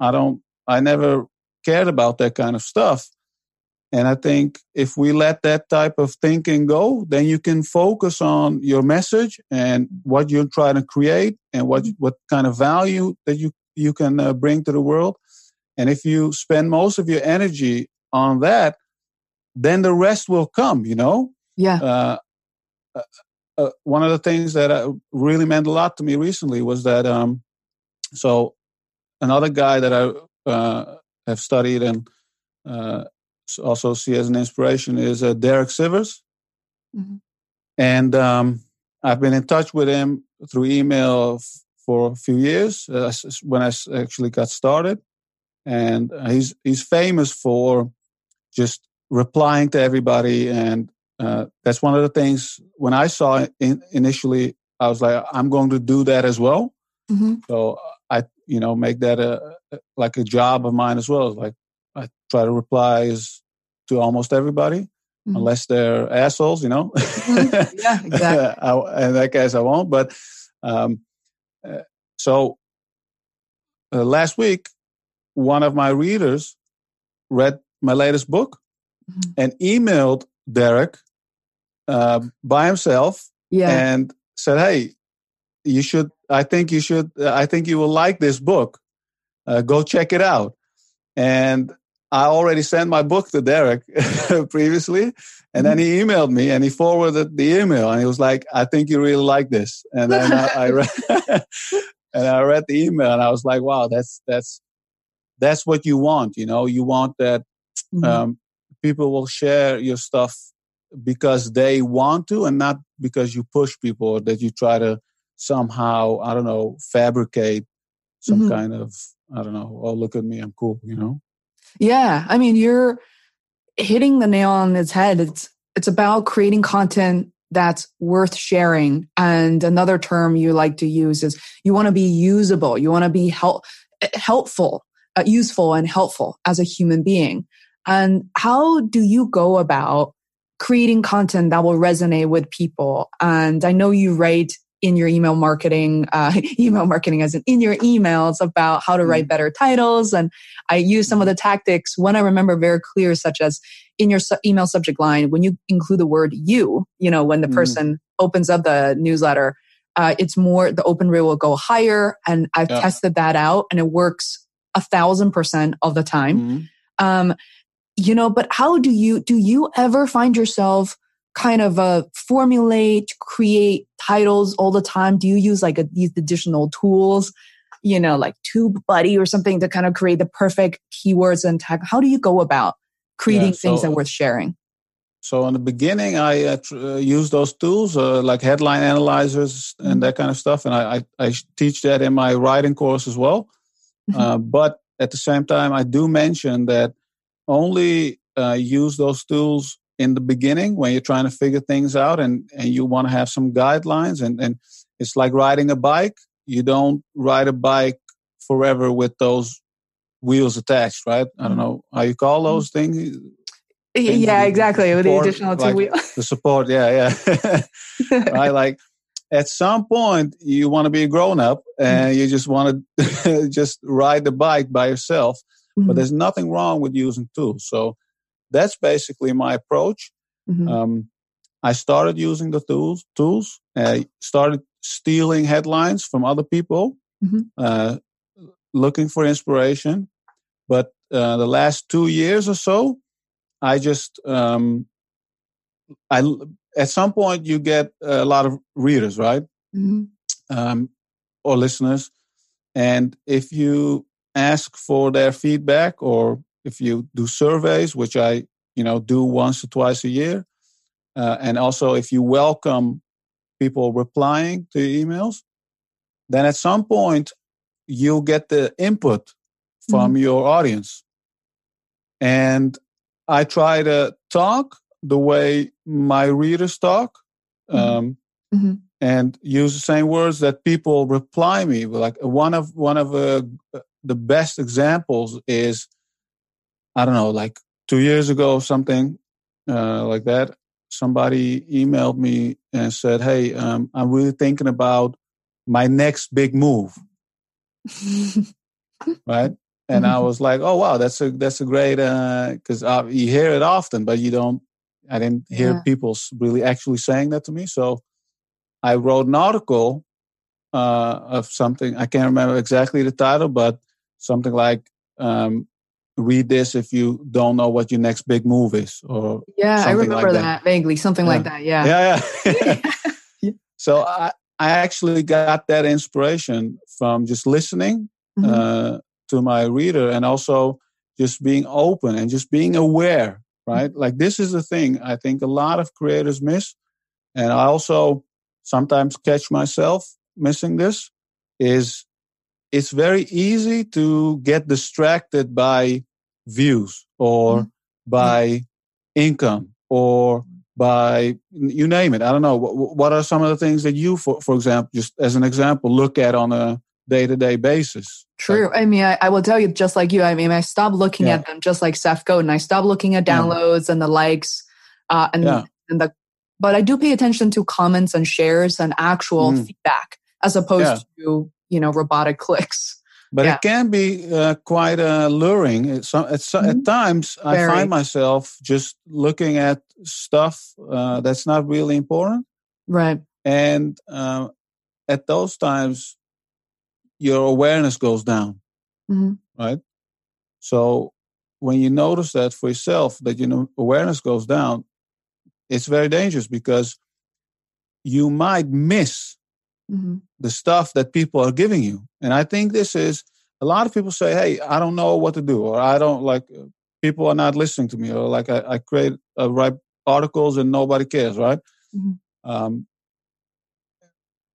I don't. I never cared about that kind of stuff. And I think if we let that type of thinking go, then you can focus on your message and what you're trying to create and what mm-hmm. what kind of value that you you can uh, bring to the world. And if you spend most of your energy on that, then the rest will come. You know. Yeah. Uh, uh, uh one of the things that uh, really meant a lot to me recently was that um, so another guy that I uh, have studied and also see as an inspiration is uh, Derek Sivers. Mm-hmm. And um, I've been in touch with him through email f- for a few years uh, when I actually got started. And he's he's famous for just replying to everybody, and uh, that's one of the things. When I saw it initially, I was like, I'm going to do that as well. Mm-hmm. So I, you know, make that a like a job of mine as well. Like I try to reply to almost everybody, mm-hmm. unless they're assholes, you know. Mm-hmm. Yeah, exactly. I, in that case, I won't. But um, uh, so uh, last week, one of my readers read my latest book mm-hmm. and emailed Derek uh, by himself yeah. and said, "Hey, you should. I think you should. I think you will like this book. Uh, go check it out." And I already sent my book to Derek previously, and then he mm-hmm. emailed me and he forwarded the email and he was like, "I think you really like this." And then I, I read, and I read the email and I was like, "Wow, that's that's that's what you want. You know, you want that mm-hmm. um, people will share your stuff because they want to, and not because you push people or that you try to somehow, I don't know, fabricate some mm-hmm. kind of I don't know. Oh, look at me, I'm cool. You know." Yeah. I mean, you're hitting the nail on its head. It's, it's about creating content that's worth sharing. And another term you like to use is you want to be usable. You want to be help, helpful, uh, useful and helpful as a human being. And how do you go about creating content that will resonate with people? And I know you write in your email marketing, uh, email marketing as in in your emails about how to write mm. better titles. And I use some of the tactics when I remember very clear, such as in your su- email subject line, when you include the word you, you know, when the mm. person opens up the newsletter, uh, it's more, the open rate will go higher. And I've yeah. tested that out and it works a thousand percent of the time. Mm. Um, you know, but how do you, do you ever find yourself kind of uh, formulate, create titles all the time? Do you use like a, these additional tools, you know, like TubeBuddy or something to kind of create the perfect keywords and tag? How do you go about creating yeah, so, things that are worth sharing? So in the beginning, I uh, tr- uh, use those tools uh, like headline analyzers and mm-hmm. that kind of stuff, and I, I, I, teach that in my writing course as well. Mm-hmm. Uh, but at the same time, I do mention that only uh, use those tools in the beginning when you're trying to figure things out and, and you want to have some guidelines. And, and it's like riding a bike. You don't ride a bike forever with those wheels attached, right? I don't mm-hmm. know how you call those things. things yeah, exactly. With the additional two like wheels. The support, yeah, yeah. right, like at some point you want to be a grown up and mm-hmm. you just want to just ride the bike by yourself. Mm-hmm. But there's nothing wrong with using tools. So that's basically my approach. Mm-hmm. Um, I started using the tools. Tools. I started stealing headlines from other people, mm-hmm. uh, looking for inspiration. But uh, the last two years or so, I just um, I at some point you get a lot of readers, right, mm-hmm. um, or listeners, and if you ask for their feedback or if you do surveys, which I you know do once or twice a year, uh, and also if you welcome people replying to emails, then at some point you'll get the input from mm-hmm. your audience. And I try to talk the way my readers talk, mm-hmm. um, mm-hmm. and use the same words that people reply me. Like one of one of uh, the best examples is I don't know, like two years ago, or something uh, like that. Somebody emailed me and said, "Hey, um, I'm really thinking about my next big move." right, and I was like, "Oh wow, that's a that's a great because uh, you hear it often, but you don't." I didn't hear yeah. people really actually saying that to me, so I wrote an article uh, of something I can't remember exactly the title, but something like um, read this if you don't know what your next big move is or yeah i remember like that. that. vaguely something yeah. like that yeah yeah yeah, so i i actually got that inspiration from just listening mm-hmm. uh, to my reader and also just being open and just being aware right mm-hmm. like this is the thing i think a lot of creators miss and i also sometimes catch myself missing this is it's very easy to get distracted by views or mm-hmm. by income or by you name it. I don't know. What, what are some of the things that you, for, for example, just as an example, look at on a day to day basis? True. Like, I mean, I, I, will tell you just like you. I mean, I stopped looking yeah. at them just like Seth Godin. I stopped looking at downloads yeah. and the likes uh, and, yeah. and the, but I do pay attention to comments and shares and actual mm. feedback as opposed to, you know, robotic clicks but yeah. it can be uh, quite uh, alluring. It's, it's, mm-hmm. At times, Very. I find myself just looking at stuff uh, that's not really important. Right. And uh, at those times, your awareness goes down. Mm-hmm. Right. So when you notice that for yourself, that your awareness goes down, it's very dangerous because you might miss mm-hmm. the stuff that people are giving you. And I think this is a lot of people say, "Hey, I don't know what to do," or "I don't like people are not listening to me," or like I, I create uh, write articles and nobody cares, right? Mm-hmm. Um,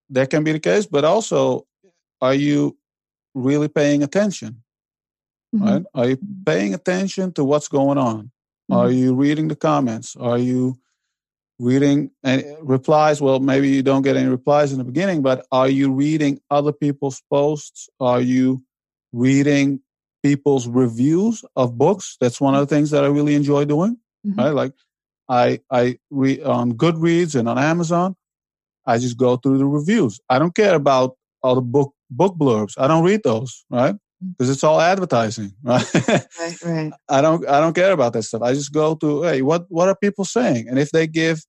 that can be the case, but also, are you really paying attention? Mm-hmm. Right? Are you paying attention to what's going on? Mm-hmm. Are you reading the comments? Are you reading and replies? Well maybe you don't get any replies in the beginning but are you reading other people's posts? Are you reading people's reviews of books? That's one of the things that i really enjoy doing mm-hmm. right? Like i i read on goodreads and on amazon. I just go through the reviews. I don't care about all the book book blurbs. I don't read those right because it's all advertising right? right right. I don't i don't care about that stuff. I just go to hey what what are people saying? And if they give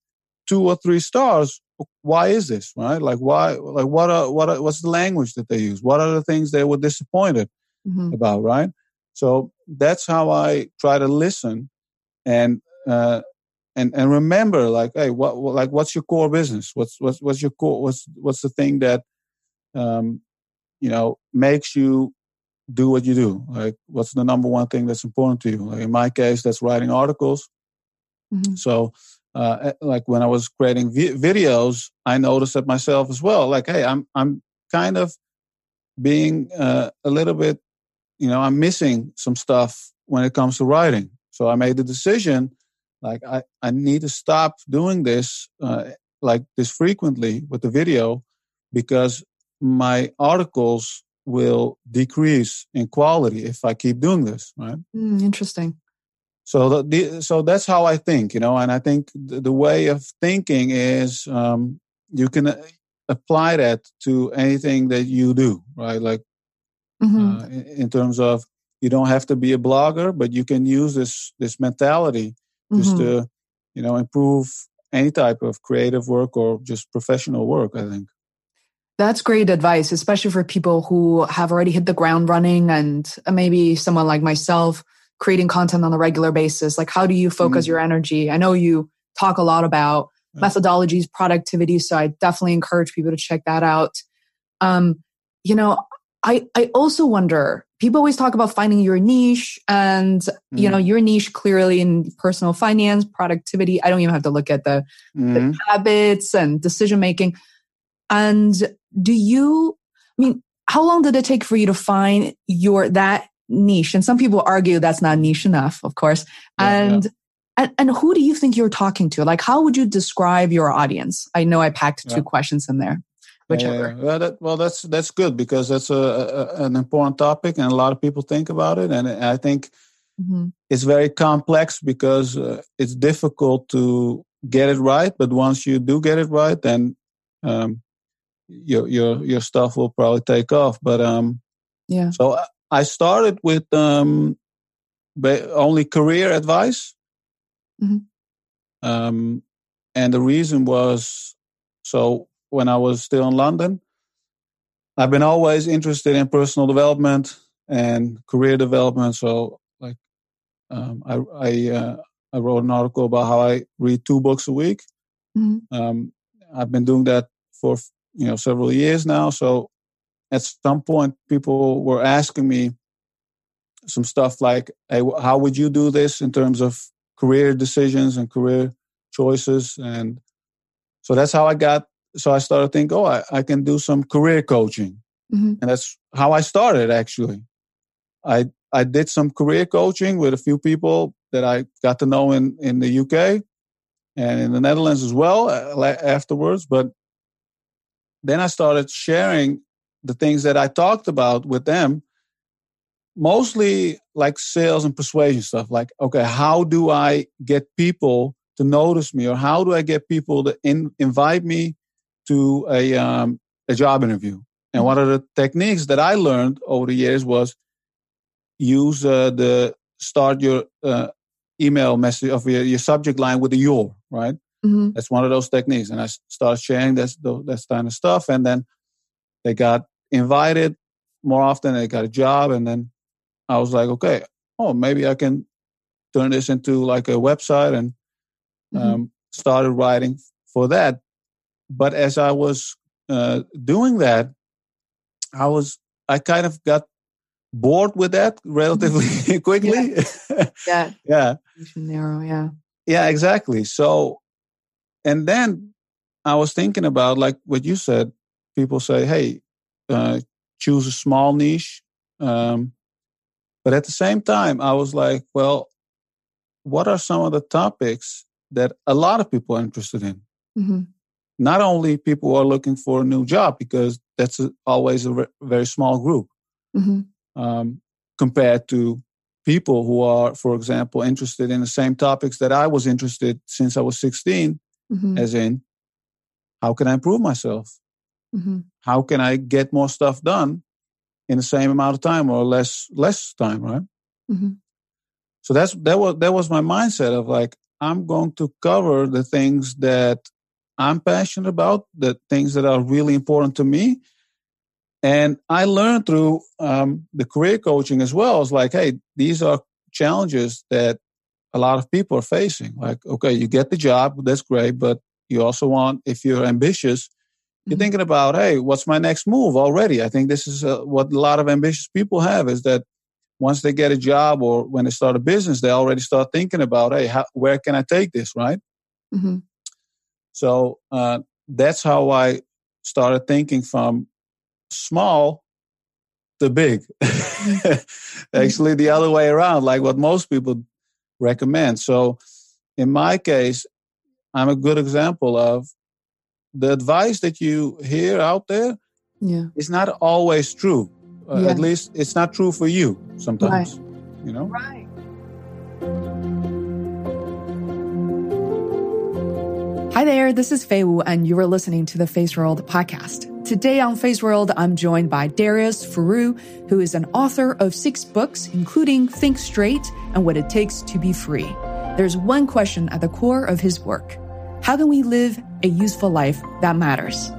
two or three stars why is this right? Like why like what are what are, what's the language that they use? What are the things they were disappointed mm-hmm. about right? So that's how i try to listen and uh, and and remember like hey what, what, like what's your core business? What's what's what's your core what's what's the thing that um you know makes you do what you do like what's the number one thing that's important to you like in my case that's writing articles mm-hmm. so uh, eh, like when I was creating vi- videos, I noticed it myself as well. Like, hey, I'm I'm kind of being uh, a little bit, you know, I'm missing some stuff when it comes to writing. So I made the decision, like I I need to stop doing this uh, like this frequently with the video because my articles will decrease in quality if I keep doing this. Right. Mm, interesting. So the, so that's how I think, you know, and I think the, the way of thinking is um, you can uh, apply that to anything that you do, right? Like mm-hmm. uh, in, in, terms of you don't have to be a blogger, but you can use this this mentality just mm-hmm. to you know improve any type of creative work or just professional work. I think. That's great advice, especially for people who have already hit the ground running and maybe someone like myself creating content on a regular basis? Like, how do you focus mm your energy? I know you talk a lot about methodologies, productivity. So I definitely encourage people to check that out. Um, you know, I, I also wonder, people always talk about finding your niche and, mm you know, your niche clearly in personal finance, productivity. I don't even have to look at the, mm the mm-hmm. habits and decision making. And do you, I mean, how long did it take for you to find your, that niche. And some people argue that's not niche enough, of course. Yeah, and, yeah. and and who do you think you're talking to? Like, how would you describe your audience? I know I packed yeah. two questions in there. Whichever. Yeah, well, that, well, that's that's good because that's a, a, an important topic, and a lot of people think about it. And I think mm-hmm. it's very complex because uh, it's difficult to get it right. But once you do get it right, then um, your your your stuff will probably take off. But um, yeah. So I started with um, only career advice. Mm-hmm. Um, and the reason was so when I was still in London, I've been always interested in personal development and career development. So, like, um, I I, uh, I wrote an article about how I read two books a week. Mm-hmm. Um, I've been doing that for you know several years now. So at some point people were asking me some stuff like hey how would you do this in terms of career decisions and career choices and so that's how i got so i started thinking oh i, I can do some career coaching mm-hmm. and that's how i started actually i i did some career coaching with a few people that i got to know in in the uk and in the netherlands as well uh, afterwards but then i started sharing the things that I talked about with them, mostly like sales and persuasion stuff. Like, okay, how do I get people to notice me, or how do I get people to in, invite me to a um, a job interview? And one of the techniques that I learned over the years was use uh, the start your uh, email message of your, your subject line with the your, right? Mm-hmm. That's one of those techniques. And I started sharing this, this kind of stuff. And then they got invited more often. They got a job, and then I was like, okay, oh, maybe I can turn this into like a website, and mm-hmm. um, started writing for that. But as I was uh, doing that, I was I kind of got bored with that relatively quickly. Yeah. yeah. yeah. Narrow, yeah. Yeah, exactly. So, and then I was thinking about like what you said. People say, "Hey, uh, choose a small niche. Um, but at the same time, I was like, well, what are some of the topics that a lot of people are interested in? Mm-hmm. Not only people are looking for a new job, because that's a, always a re- very small group mm-hmm. um, compared to people who are, for example, interested in the same topics that I was interested since I was 16, mm-hmm. as in, how can I improve myself? Mm-hmm. How can I get more stuff done in the same amount of time or less less time, right? Mm-hmm. So that's that was that was my mindset of like I'm going to cover the things that I'm passionate about, the things that are really important to me. And I learned through um, the career coaching as well. It's like, hey, these are challenges that a lot of people are facing. Like, okay, you get the job, that's great, but you also want, if you're ambitious, you're mm-hmm. thinking about, hey, what's my next move already? I think this is uh, what a lot of ambitious people have is that once they get a job or when they start a business, they already start thinking about, hey, how, where can I take this, right? Mm-hmm. So uh, that's how I started thinking from small to big. Mm-hmm. Actually, the other way around, like what most people recommend. So, in my case, I'm a good example of the advice that you hear out there yeah. is not always true. Uh, yeah. At least it's not true for you sometimes. Right. You know? Right. Hi there, this is Fei Wu, and you are listening to the Feisworld podcast. Today on Feisworld, I'm joined by Darius Foroux, who is an author of six books, including Think Straight and What It Takes to Be Free. There's one question at the core of his work How can we live a useful life that matters?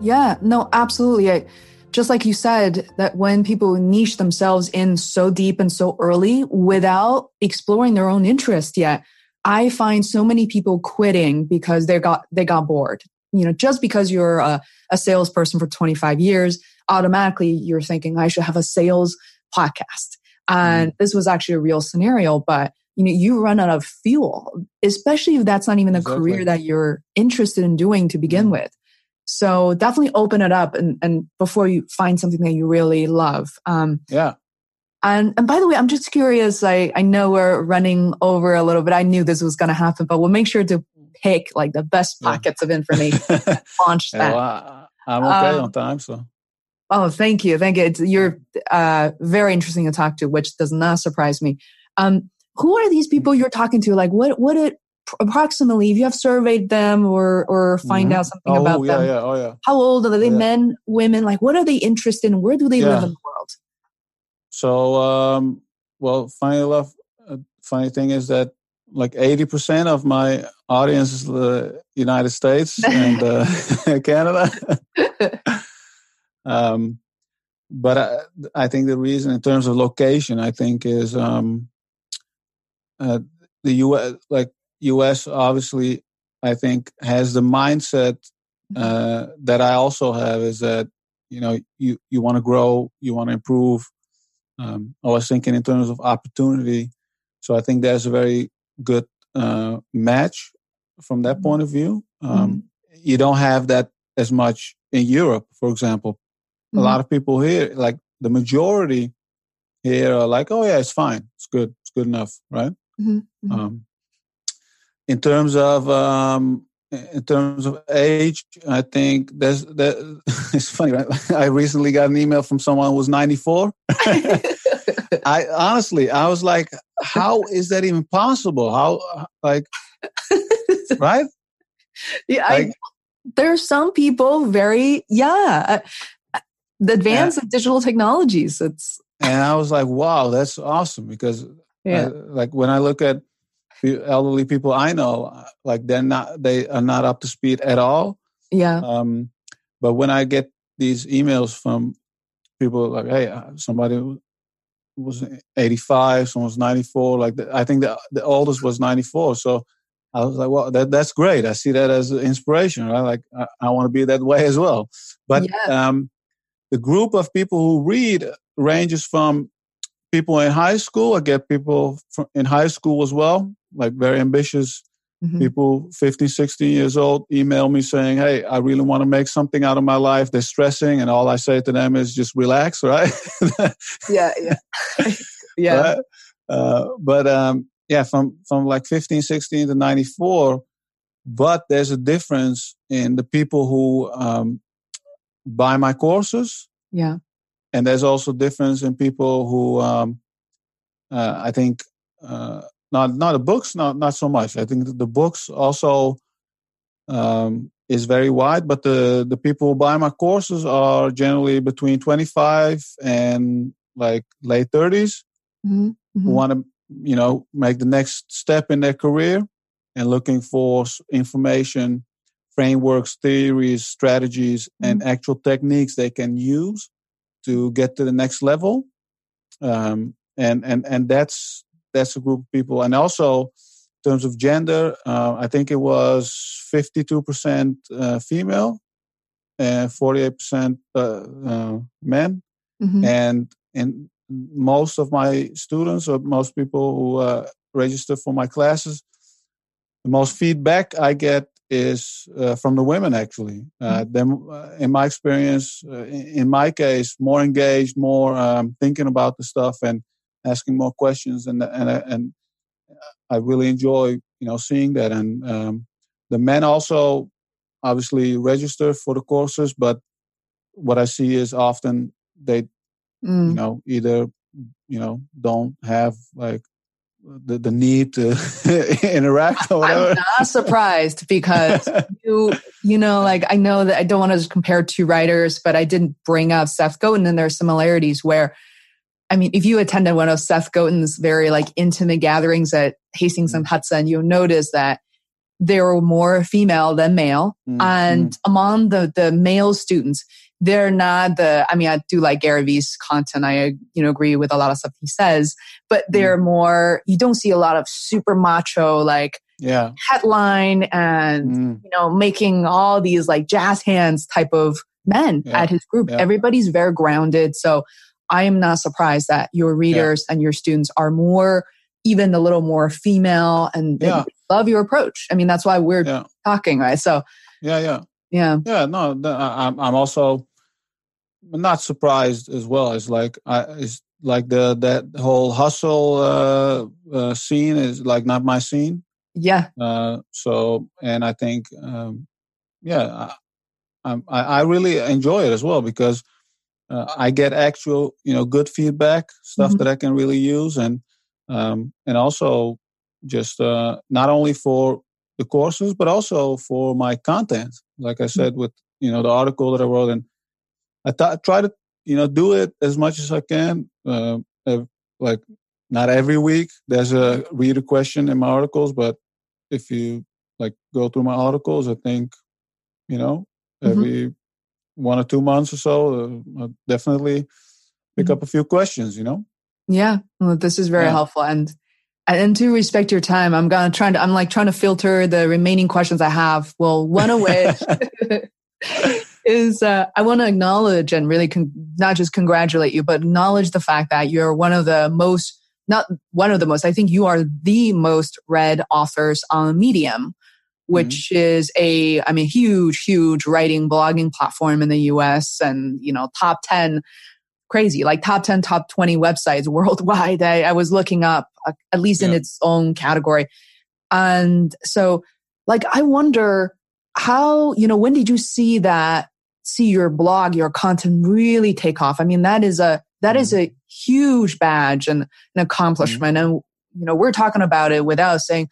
Yeah, no, absolutely. I, just like you said, that when people niche themselves in so deep and so early without exploring their own interest yet, I find so many people quitting because they got they got bored. You know, just because you're a, a salesperson for 25 years, automatically you're thinking I should have a sales podcast. And mm. this was actually a real scenario, but you know, you run out of fuel, especially if that's not even a exactly. career that you're interested in doing to begin mm. with. So definitely open it up and, and before you find something that you really love. Um, yeah. And, and by the way, I'm just curious. I, I know we're running over a little bit. I knew this was going to happen, but we'll make sure to pick like the best pockets yeah. of information launch that. Yeah, well, I'm okay um, on time, so. Oh, thank you. Thank you. It's, you're uh, very interesting to talk to, which does not surprise me. Um, who are these people you're talking to? Like, what, what, it, approximately if you have surveyed them or or find mm-hmm. out something oh, about yeah, them yeah. Oh, yeah. how old are they men women like what are they interested in where do they live in the world so um well funny enough uh, funny thing is that like 80% of my audience is the united states and uh, canada um but I, I think the reason in terms of location i think is um uh, the us like US obviously I think has the mindset mm-hmm. uh, that I also have is that you know you you want to grow, you want to improve. Um, I was thinking in terms of opportunity, so I think that's a very good uh, match from that mm-hmm. point of view. Um, mm-hmm. You don't have that as much in Europe, for example. Mm-hmm. A lot of people here, like the majority here, are like, "Oh yeah, it's fine, it's good, it's good enough," right? Mm-hmm. Mm-hmm. Um, in terms of um, in terms of age, I think there's that. It's funny, right? I recently got an email from someone who was 94. I honestly, I was like, how is that even possible? How like, right? Yeah, like, I, there are some people very yeah. Uh, the advance of digital technologies. It's and I was like, wow, that's awesome because yeah. I, like when I look at elderly people I know, like they're not, they are not up to speed at all. Yeah. Um, but when I get these emails from people like, hey, uh, somebody was 85, someone was 94, like the, I think the, the oldest was 94. So I was like, well, that, that's great. I see that as inspiration, right? Like I, I want to be that way as well. But yeah. um, the group of people who read ranges from people in high school. I get people in high school as well like very ambitious. Mm-hmm. people 15 16 years old email me saying hey i really want to make something out of my life. They're stressing and all i say to them is just relax right? Yeah yeah. Yeah. Right? uh, but um, yeah from from like 15 16 to 94 but there's a difference in the people who um, buy my courses. Yeah. And there's also difference in people who um, uh, i think uh, not not the books, not not so much. I think the books also um, is very wide, but the the people who buy my courses are generally between 25 and like late 30s mm-hmm. who mm-hmm. want to you know make the next step in their career and looking for information frameworks, theories, strategies, mm-hmm. and actual techniques they can use to get to the next level. Um, and and and that's that's a group of people. And also, in terms of gender, uh, I think it was fifty-two percent uh, female and forty-eight percent uh, uh men. Mm-hmm. And and most of my students or most people who uh, register for my classes, the most feedback I get is uh, from the women actually. Uh, mm-hmm. them, uh, in my experience, uh, in my case, more engaged, more um, thinking about the stuff and asking more questions, and and and I really enjoy you know seeing that. And um, the men also obviously register for the courses, but what I see is often they mm. you know either you know don't have like the, the need to interact or whatever. I'm not surprised because you you know like I know that I don't want to just compare two writers, but I didn't bring up Seth Godin and there are similarities where I mean, if you attended one of Seth Godin's very like intimate gatherings at Hastings and mm. Hudson, you'll notice that there were more female than male. Mm-hmm. And among the, the male students, they're not the i mean i do like gary vee's content i you know agree with a lot of stuff he says but they're mm. more you don't see a lot of super macho like yeah headline and mm. you know making all these like jazz hands type of men yeah. at his group yeah. everybody's very grounded so i am not surprised that your readers yeah. and your students are more even a little more female and they love your approach i mean that's why we're talking right so yeah yeah yeah yeah no i'm i'm also not surprised as well. It's like I, it's like the that whole hustle uh, uh, scene is like not my scene. Yeah. Uh, so and I think um, yeah, I, I, I really enjoy it as well because uh, I get actual you know good feedback stuff mm-hmm. that I can really use and um, and also just uh, not only for the courses but also for my content. Like I said with you know the article that I wrote and I th- try to you know do it as much as I can. Uh, like not every week. There's a reader question in my articles, but if you like go through my articles, I think you know mm-hmm. every mm-hmm. One or two months or so, uh, definitely pick mm-hmm. up a few questions. You know. Yeah, well, this is very yeah. helpful and and to respect your time, I'm gonna try to I'm like trying to filter the remaining questions I have. Well, one of which is uh, I want to acknowledge and really con- not just congratulate you, but acknowledge the fact that you're one of the most, not one of the most, I think you are the most read authors on Medium, which mm-hmm. is a, I mean, huge, huge writing blogging platform in the US and, you know, top 10 crazy, like top 10, top 20 websites worldwide. I, I was looking up, uh, at least yeah. in its own category. And so, like, I wonder how, you know, when did you see that see your blog, your content really take off. I mean, that is a, that mm-hmm. is a huge badge and an accomplishment. Mm-hmm. And, you know, we're talking about it without saying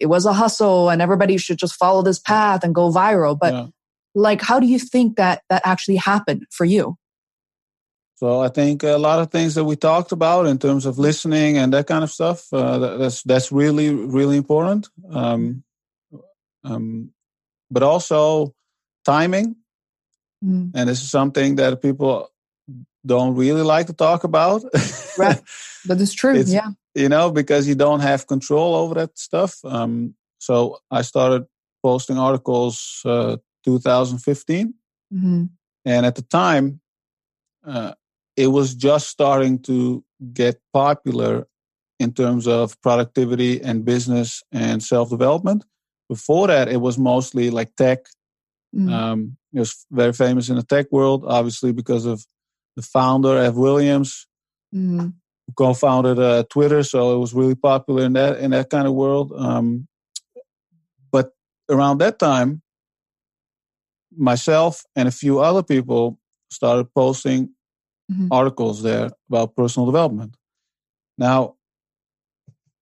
it was a hustle and everybody should just follow this path and go viral. But yeah. like, how do you think that that actually happened for you? So I think a lot of things that we talked about in terms of listening and that kind of stuff, uh, that's that's really really important. Um, um, but also timing. Mm. And this is something that people don't really like to talk about. right. But it's true. It's, yeah. You know, because you don't have control over that stuff. Um, so I started posting articles uh, 2015. Mm-hmm. And at the time, uh, it was just starting to get popular in terms of productivity and business and self development. Before that, it was mostly like tech Mm. Um, he was very famous in the tech world, obviously because of the founder, Ev Williams, mm. Who co-founded uh, Twitter. So it was really popular in that in that kind of world. Um, but around that time, myself and a few other people started posting mm-hmm. articles there about personal development. Now,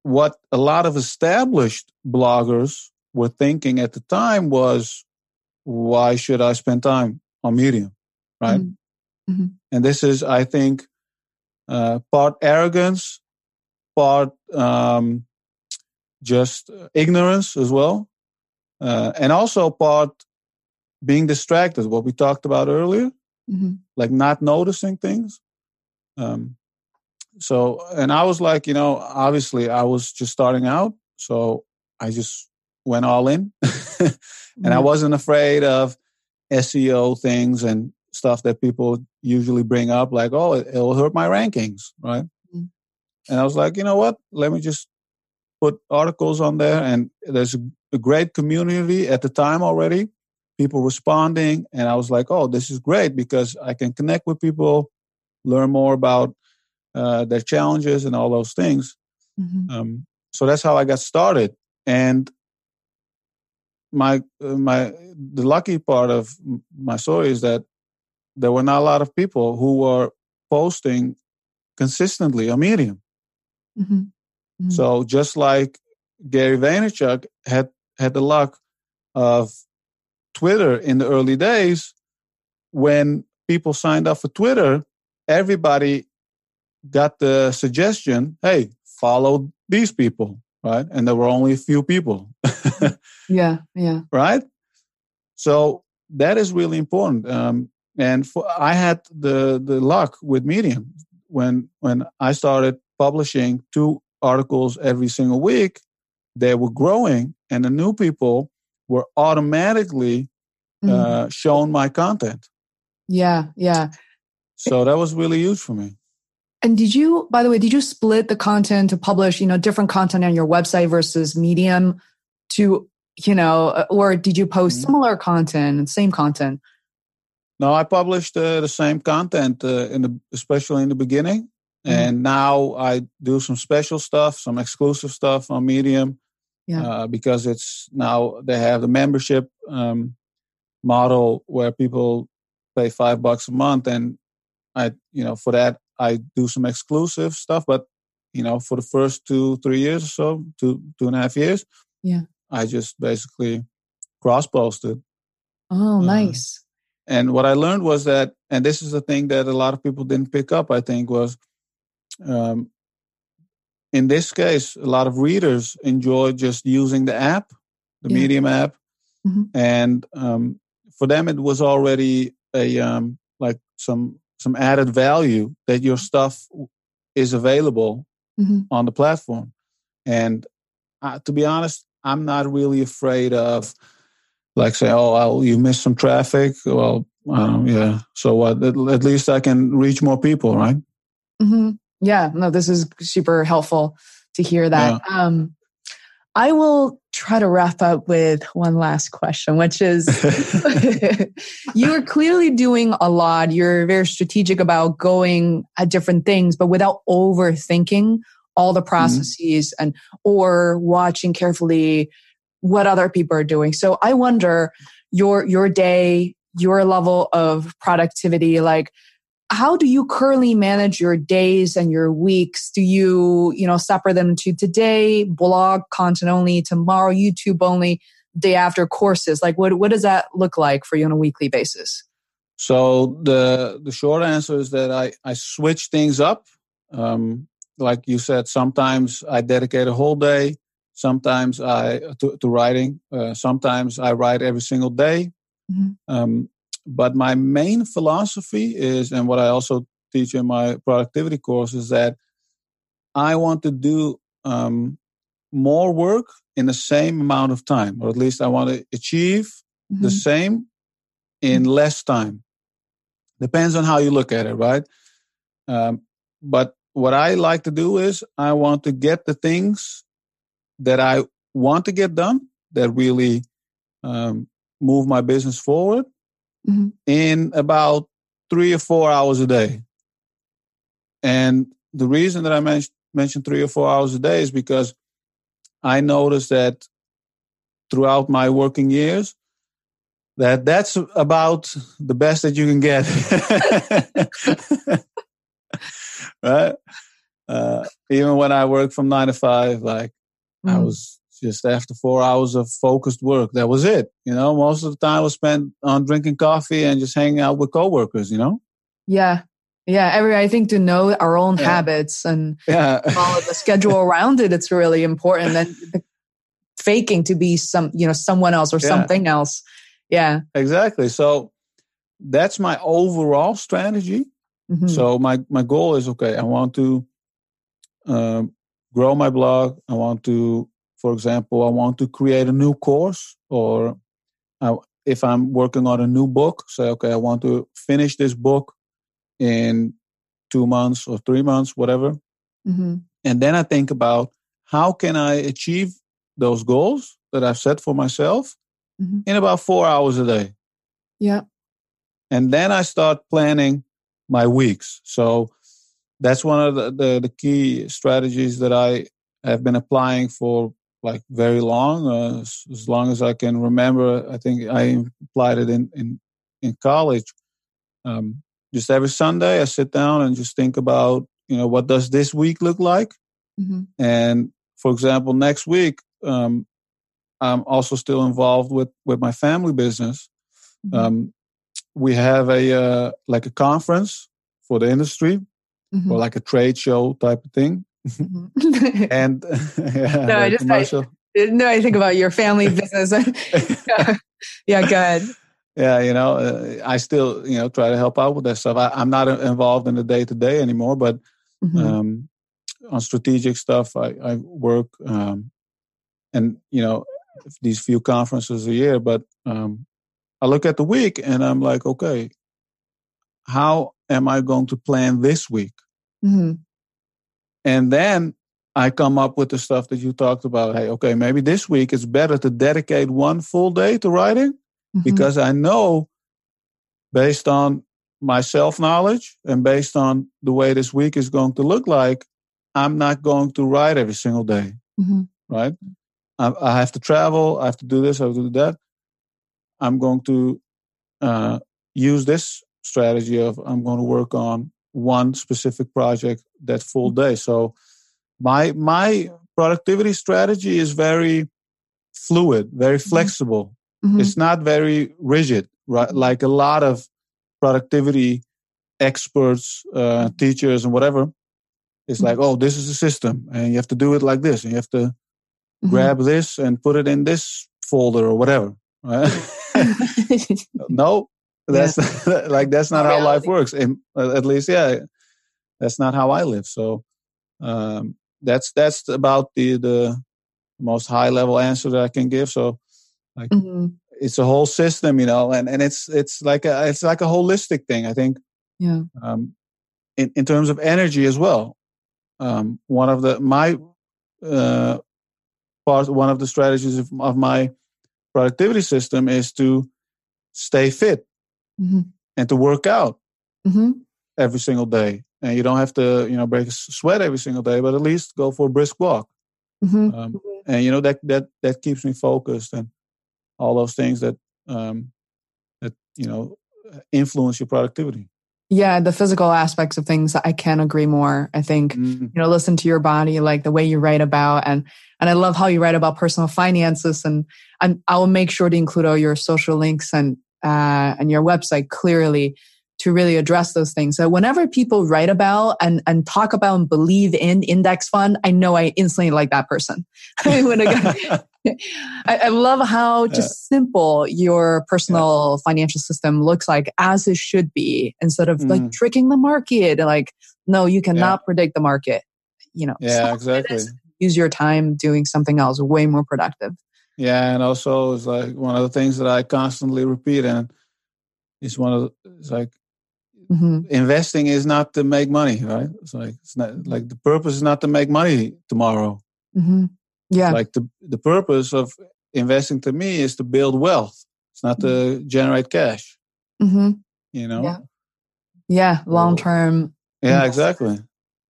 what a lot of established bloggers were thinking at the time was why should I spend time on Medium? Right. Mm-hmm. mm-hmm. And this is, I think, uh, part arrogance, part um, just ignorance as well, uh, and also part being distracted, what we talked about earlier, mm-hmm. like not noticing things. Um, so, and I was like, you know, obviously I was just starting out. So I just went all in. and mm-hmm. I wasn't afraid of SEO things and stuff that people usually bring up, like, oh, it, will hurt my rankings, right? Mm-hmm. And I was like, you know what? Let me just put articles on there. And there's a, a great community at the time already, people responding. And I was like, oh, this is great because I can connect with people, learn more about uh, their challenges and all those things. Mm-hmm. Um, so that's how I got started. And my uh, my the lucky part of my story is that there were not a lot of people who were posting consistently on Medium. Mm-hmm. Mm-hmm. So just like Gary Vaynerchuk had had the luck of Twitter in the early days, when people signed up for Twitter, everybody got the suggestion, "Hey, follow these people," right? And there were only a few people. yeah, yeah. Right. So that is really important. Um, and for, I had the the luck with Medium when when I started publishing two articles every single week. They were growing, and the new people were automatically mm-hmm. uh, shown my content. Yeah, yeah. So that was really huge for me. And did you, by the way, did you split the content to publish, you know, different content on your website versus Medium to, you know, uh, or did you post mm-hmm. similar content and same content? No, I published uh, the same content uh, in the, especially in the beginning, mm-hmm. and now I do some special stuff, some exclusive stuff on Medium, yeah. Uh, because it's now they have the membership um, model where people pay five bucks a month, and I, you know, for that I do some exclusive stuff, but you know, for the first two, three years or so, two, two and a half years, yeah, I just basically cross posted. Oh, uh, nice. And what I learned was that, and this is the thing that a lot of people didn't pick up, I think, was um, in this case, a lot of readers enjoy just using the app, the yeah. Medium app. Mm-hmm. And um, for them, it was already a um, like some some added value that your stuff is available mm-hmm. on the platform. And uh, to be honest, I'm not really afraid of like say, oh, I'll, you missed some traffic. Well, um, yeah. So what? At, at, least I can reach more people, right? Mm-hmm. Yeah. No, this is super helpful to hear that. Yeah. Um, I will try to wrap up with one last question, which is you are clearly doing a lot. You're very strategic about going at different things, but without overthinking all the mm-hmm. processes mm-hmm. and or watching carefully what other people are doing. So I wonder your your day, your level of productivity, like how do you currently manage your days and your weeks? Do you you know separate them to today blog content only tomorrow youtube only day after courses? Like what, what does that look like for you on a weekly basis? So the the short answer is that i i switch things up. Um, like you said sometimes i dedicate a whole day sometimes i to, to writing uh, sometimes i write every single day mm-hmm. um, but my main philosophy is, and what I also teach in my productivity course, is that I want to do um, more work in the same amount of time, or at least I want to achieve mm-hmm. the same in mm-hmm. less time. Depends on how you look at it, right? Um, but what I like to do is I want to get the things that I want to get done that really um, move my business forward mm-hmm. in about three or four hours a day. And the reason that I men- mentioned three or four hours a day is because I noticed that throughout my working years, that that's about the best that you can get. right? Uh, even when I work from nine to five, like mm. I was just after four hours of focused work. That was it. You know, most of the time was spent on drinking coffee and just hanging out with coworkers, you know? Yeah. Yeah. Every, I think to know our own yeah. habits and yeah. follow the schedule around it, it's really important. And faking to be some, you know, someone else or yeah. something else. Yeah. Exactly. So that's my overall strategy. Mm-hmm. So my my goal is okay. I want to um, grow my blog. I want to, for example, I want to create a new course, or I, if I'm working on a new book, say okay, I want to finish this book in two months or three months, whatever. Mm-hmm. And then I think about how can I achieve those goals that I've set for myself mm-hmm. in about four hours a day. Yeah. And then I start planning my weeks. So that's one of the, the, the key strategies that I have been applying for like very long, uh, as, as, long as I can remember. I think I applied it in, in, in college. Um, just every Sunday, I sit down and just think about, you know, what does this week look like? Mm-hmm. And for example, next week, um, I'm also still involved with, with my family business. Mm-hmm. Um, we have a uh, like a conference for the industry mm-hmm. or like a trade show type of thing. Mm-hmm. and yeah, no, I just I, no, I think about your family business. yeah. yeah, good. Yeah, you know, uh, I still you know try to help out with that stuff. I, am not involved in the day to day anymore, but mm-hmm. um, on strategic stuff, I, I work, um, and you know, these few conferences a year. But um, I look at the week and I'm like, okay, how am I going to plan this week? Mm-hmm. And then I come up with the stuff that you talked about. Hey, okay, maybe this week it's better to dedicate one full day to writing mm-hmm. because I know based on my self knowledge and based on the way this week is going to look like, I'm not going to write every single day. Mm-hmm. Right? I, I, have to travel. I have to do this. I have to do that. I'm going to uh, use this strategy of I'm going to work on one specific project that full mm-hmm. day. So my my productivity strategy is very fluid, very mm-hmm. flexible. Mm-hmm. It's not very rigid, right? Mm-hmm. Like a lot of productivity experts, uh, teachers, and whatever. It's like, oh, this is a system, and you have to do it like this, and you have to mm-hmm. grab this and put it in this folder or whatever. Right? no, that's yeah. like that's not, how life works. And at least, yeah, that's not how I live. So um, that's that's about the the most high level answer that I can give. So like mm-hmm. it's a whole system, you know, and and it's it's like a it's like a holistic thing. I think. Yeah. Um, in in terms of energy as well, um, one of the my uh, part one of the strategies of, of my productivity system is to stay fit mm-hmm. and to work out mm-hmm. every single day. And you don't have to, you know, break a sweat every single day, but at least go for a brisk walk. Mm-hmm. Um, mm-hmm. and you know that that that keeps me focused and all those things that um, that you know influence your productivity. Yeah, the physical aspects of things, I can't agree more. I think, mm-hmm. you know, listen to your body, like the way you write about and and I love how you write about personal finances and and I will make sure to include all your social links and uh and your website clearly to really address those things. So whenever people write about and, and talk about and believe in index fund, I know I instantly like that person. I, I, love how just simple your personal yeah. financial system looks like as it should be instead of mm. like tricking the market. Like, no, you cannot yeah. predict the market. You know, yeah, exactly. Use your time doing something else way more productive. Yeah, and also it's like one of the things that I constantly repeat, and it's one of the, it's like mm-hmm. investing is not to make money, right? It's like it's not like the purpose is not to make money tomorrow. Mm-hmm. Yeah. Like the the purpose of investing to me is to build wealth. It's not to mm-hmm. generate cash. Mm-hmm. You know. Yeah. Yeah. Long term. Yeah. Exactly.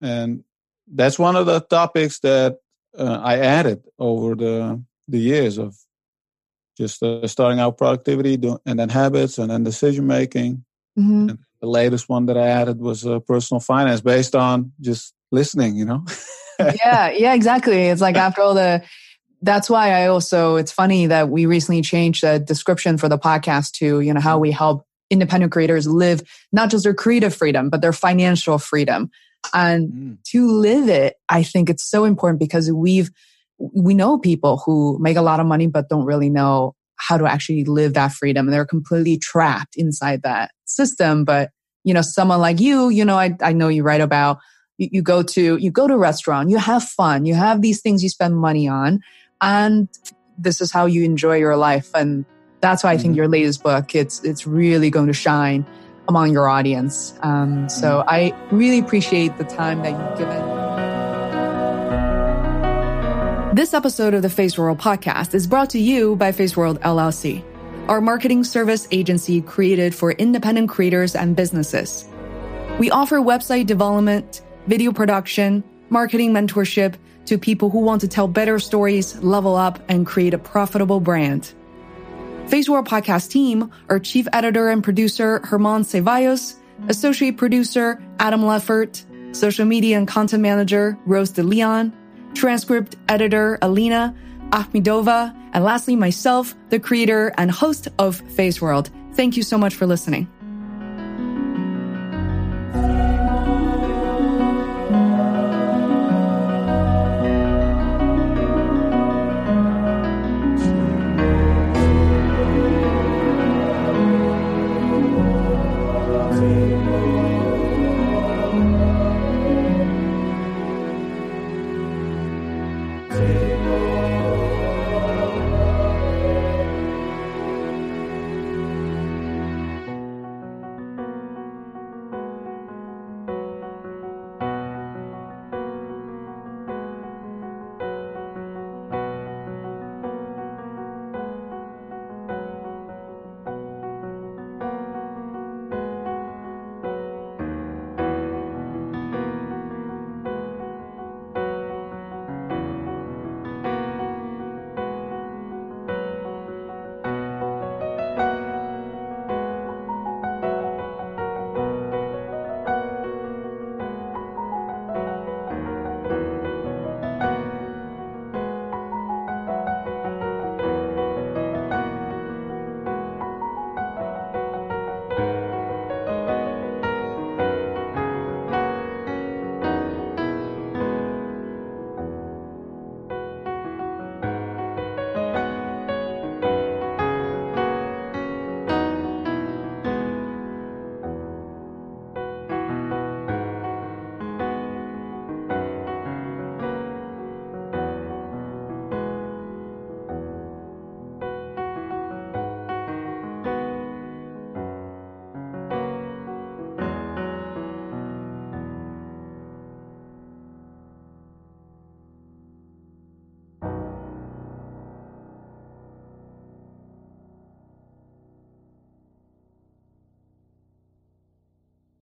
And that's one of the topics that uh, I added over the the years of just uh, starting out productivity, do, and then habits, and then decision making. Mm-hmm. And the latest one that I added was uh, personal finance, based on just listening. You know. yeah, yeah, exactly. It's like after all the that's why I also it's funny that we recently changed the description for the podcast to, you know, how we help independent creators live not just their creative freedom, but their financial freedom. And mm. to live it, I think it's so important because we've we know people who make a lot of money but don't really know how to actually live that freedom. They're completely trapped inside that system. But, you know, someone like you, you know, I, I know you write about you, you go to, you go to a restaurant, you have fun, you have these things you spend money on, and this is how you enjoy your life. And that's why I think mm-hmm. your latest book, it's, it's really going to shine among your audience. Um, so mm-hmm. I really appreciate the time that you've given. This episode of the Feisworld podcast is brought to you by Feisworld LLC, our marketing service agency created for independent creators and businesses. We offer website development, video production, marketing mentorship to people who want to tell better stories, level up, and create a profitable brand. Feisworld podcast team are chief editor and producer Herman Cevallos, associate producer Adam Leffert, social media and content manager Rose de Leon, transcript editor Alina Akhmedova, and lastly, myself, the creator and host of Feisworld. Thank you so much for listening.